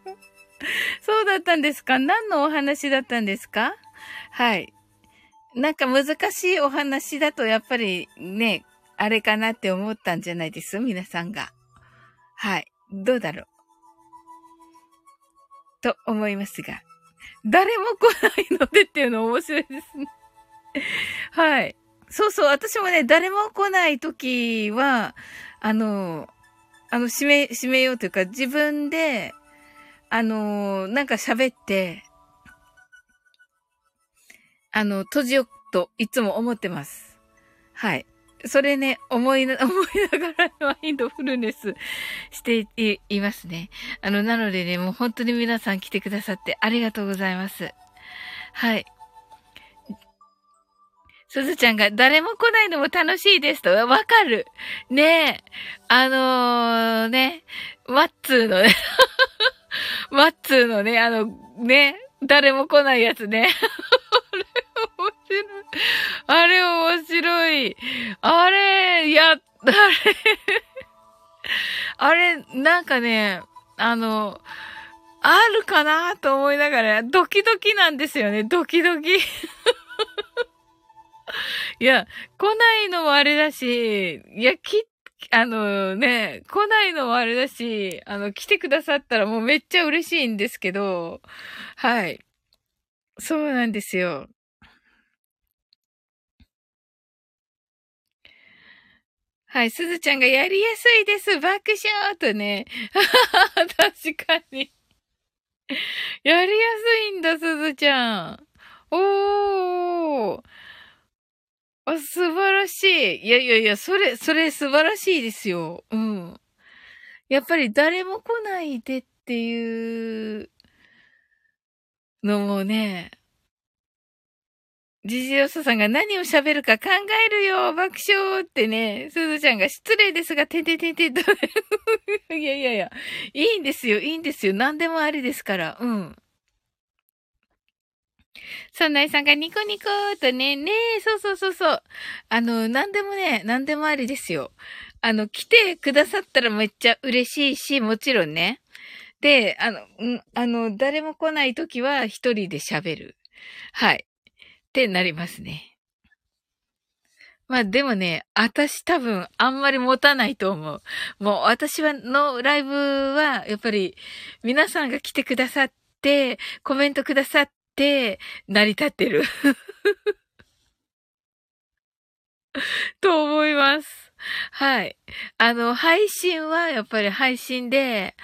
S1: [LAUGHS] そうだったんですか？何のお話だったんですか？はい。なんか難しいお話だとやっぱりね、あれかなって思ったんじゃないです？皆さんが。はい。どうだろう？と思いますが。誰も来ないのでっていうの面白いですね。[LAUGHS] はい。そうそう、私もね、誰も来ないときは、あの、あの、閉め、閉めようというか、自分で、あのなんか喋って、あの、閉じようといつも思ってます。はい。それね、思いな、[LAUGHS] 思いながらマインドフルネスしていいますね。あの、なのでね、もう本当に皆さん来てくださってありがとうございます。はい。すずちゃんが誰も来ないのも楽しいですと。わかる。ねえ。あのー、ね、ワッツーのね [LAUGHS] [LAUGHS] ワッツーのね、あの、ね、誰も来ないやつね。あれ面白い。あれ面白い。あれ、や、あれ [LAUGHS] あれ、なんかね、あの、あるかなと思いながら、ドキドキなんですよね。ドキドキ。[LAUGHS] いや、来ないのもあれだし、いや、き、あのね、来ないのもあれだし、あの、来てくださったらもうめっちゃ嬉しいんですけど、はい。そうなんですよ。はい、すずちゃんがやりやすいです。爆笑とね。[LAUGHS] 確かに。やりやすいんだ、すずちゃん。おー。あ、素晴らしい。いやいやいや、それ、それ素晴らしいですよ。うん。やっぱり誰も来ないでっていうのもね、ジジヨソさんが何を喋るか考えるよ爆笑ってね、すずちゃんが失礼ですが、てててて。[LAUGHS] いやいやいや、いいんですよ、いいんですよ。何でもありですから。うん。そんないさんがニコニコーとね、ねえ、そうそうそうそう。あの、なんでもね、なんでもありですよ。あの、来てくださったらめっちゃ嬉しいし、もちろんね。で、あの、んあの、誰も来ないときは一人で喋る。はい。ってなりますね。まあでもね、私多分あんまり持たないと思う。もう私はのライブはやっぱり皆さんが来てくださって、コメントくださっ成り立ってる [LAUGHS] と思います。はい。あの、配信はやっぱり配信で、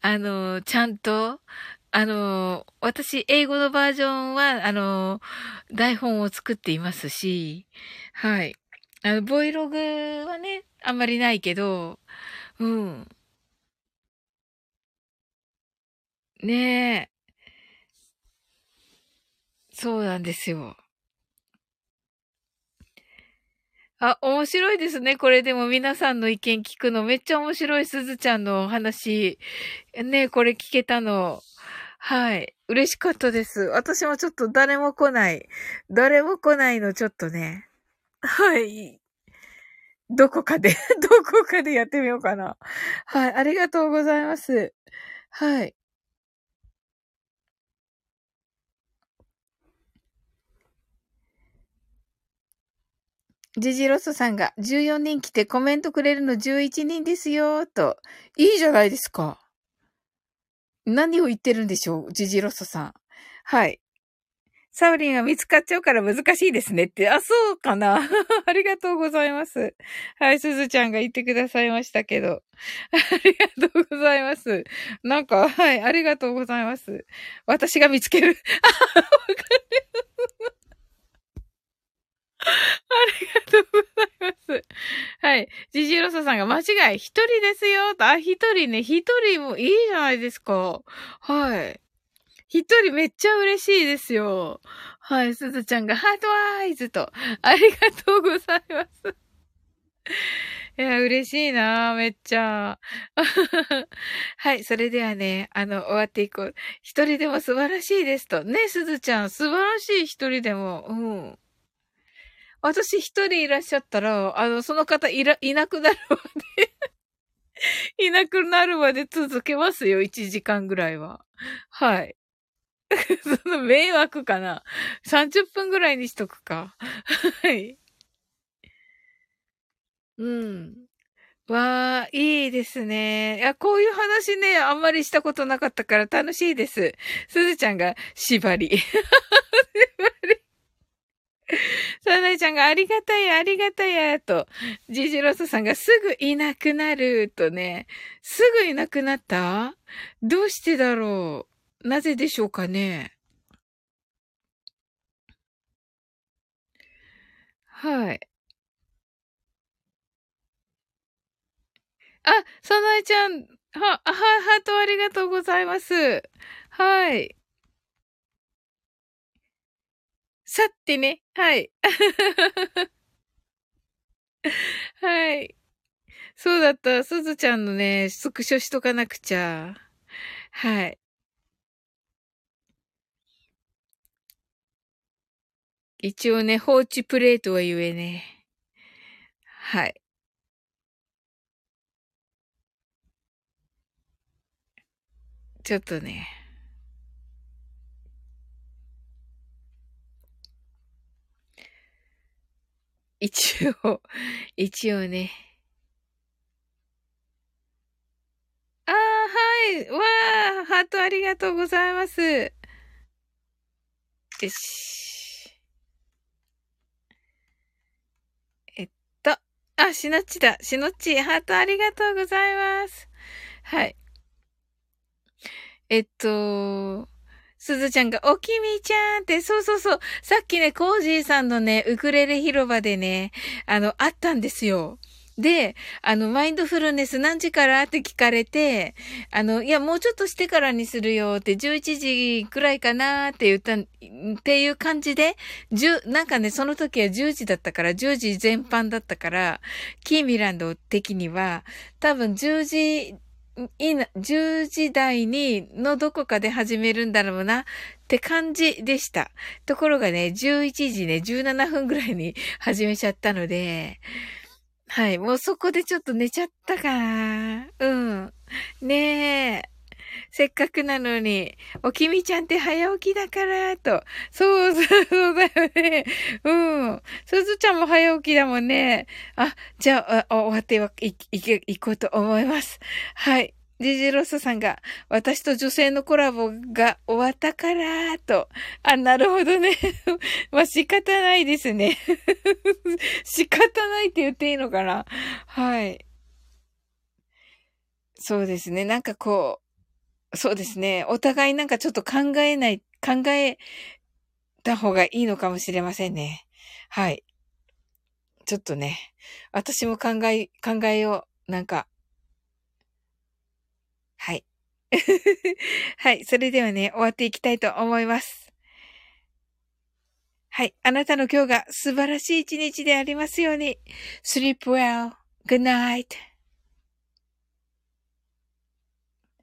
S1: あの、ちゃんと、あの、私、英語のバージョンは、あの、台本を作っていますし、はい。あの、ボイログはね、あんまりないけど、うん。ねえ。そうなんですよ。あ、面白いですね。これでも皆さんの意見聞くのめっちゃ面白い。すずちゃんのお話。ね、これ聞けたの。はい。嬉しかったです。私もちょっと誰も来ない。誰も来ないのちょっとね。はい。どこかで [LAUGHS] どこかでやってみようかな。はい。ありがとうございます。はい。ジジロスさんが14人来てコメントくれるの11人ですよ、と。いいじゃないですか。何を言ってるんでしょう、ジジロスさん。はい。サウリンは見つかっちゃうから難しいですねって。あ、そうかな。[LAUGHS] ありがとうございます。はい、すずちゃんが言ってくださいましたけど。[LAUGHS] ありがとうございます。なんか、はい、ありがとうございます。私が見つける。あ、わかる。ありがとうございます。はい。ジジロサさんが間違い、一人ですよと。あ、一人ね、一人もいいじゃないですか。はい。一人めっちゃ嬉しいですよ。はい。すずちゃんがハートアイズと。ありがとうございます。[LAUGHS] いや、嬉しいなめっちゃ。[LAUGHS] はい、それではね、あの、終わっていこう。一人でも素晴らしいですと。ね、すずちゃん、素晴らしい一人でも。うん。私一人いらっしゃったら、あの、その方いら、いなくなるまで [LAUGHS] いなくなるまで続けますよ、1時間ぐらいは。はい。[LAUGHS] その迷惑かな ?30 分ぐらいにしとくか。はい。うん。わあ、いいですね。いや、こういう話ね、あんまりしたことなかったから楽しいです。すずちゃんが縛り。縛り。[LAUGHS] [LAUGHS] サナイちゃんがありがたや、ありがたや、と、ジジロスさんがすぐいなくなる、とね、すぐいなくなった？どうしてだろう？なぜでしょうかね？はい。あ、サナイちゃん、は、は、ハートありがとうございます。はい。さってね。はい。[LAUGHS] はい。そうだった。すずちゃんのね、スクショしとかなくちゃ。はい。一応ね、放置プレートは言えね。はい。ちょっとね。一応、[LAUGHS] 一応ね。ああ、はい。わあ、ハートありがとうございます。よし。えっと、あ、しのっちだ。しのっち、ハートありがとうございます。はい。えっと、すずちゃんが、おきみちゃんって、そうそうそう。さっきね、コージーさんのね、ウクレレ広場でね、あの、あったんですよ。で、あの、マインドフルネス何時からって聞かれて、あの、いや、もうちょっとしてからにするよって、11時くらいかなって言った、っていう感じで、10、なんかね、その時は10時だったから、10時全般だったから、キーミランド的には、多分10時いいな、10時台にのどこかで始めるんだろうなって感じでした。ところがね、11時ね、17分ぐらいに始めちゃったので、はい、もうそこでちょっと寝ちゃったかな。うん。ねえ。[LAUGHS] せっかくなのに、おきみちゃんって早起きだから、と。そうそう、そうだよね。うん。すずちゃんも早起きだもんね。あ、じゃあ、あ終わってい、い、いこうと思います。はい。ジジロスさんが、私と女性のコラボが終わったから、と。あ、なるほどね。[LAUGHS] まあ、仕方ないですね。[LAUGHS] 仕方ないって言っていいのかな。はい。そうですね。なんかこう、そうですね。お互いなんかちょっと考えない、考えた方がいいのかもしれませんね。はい。ちょっとね。私も考え、考えよう。なんか、はい。[LAUGHS] はい。それではね、終わっていきたいと思います。はい。あなたの今日が素晴らしい一日でありますように。sleep well. Good night.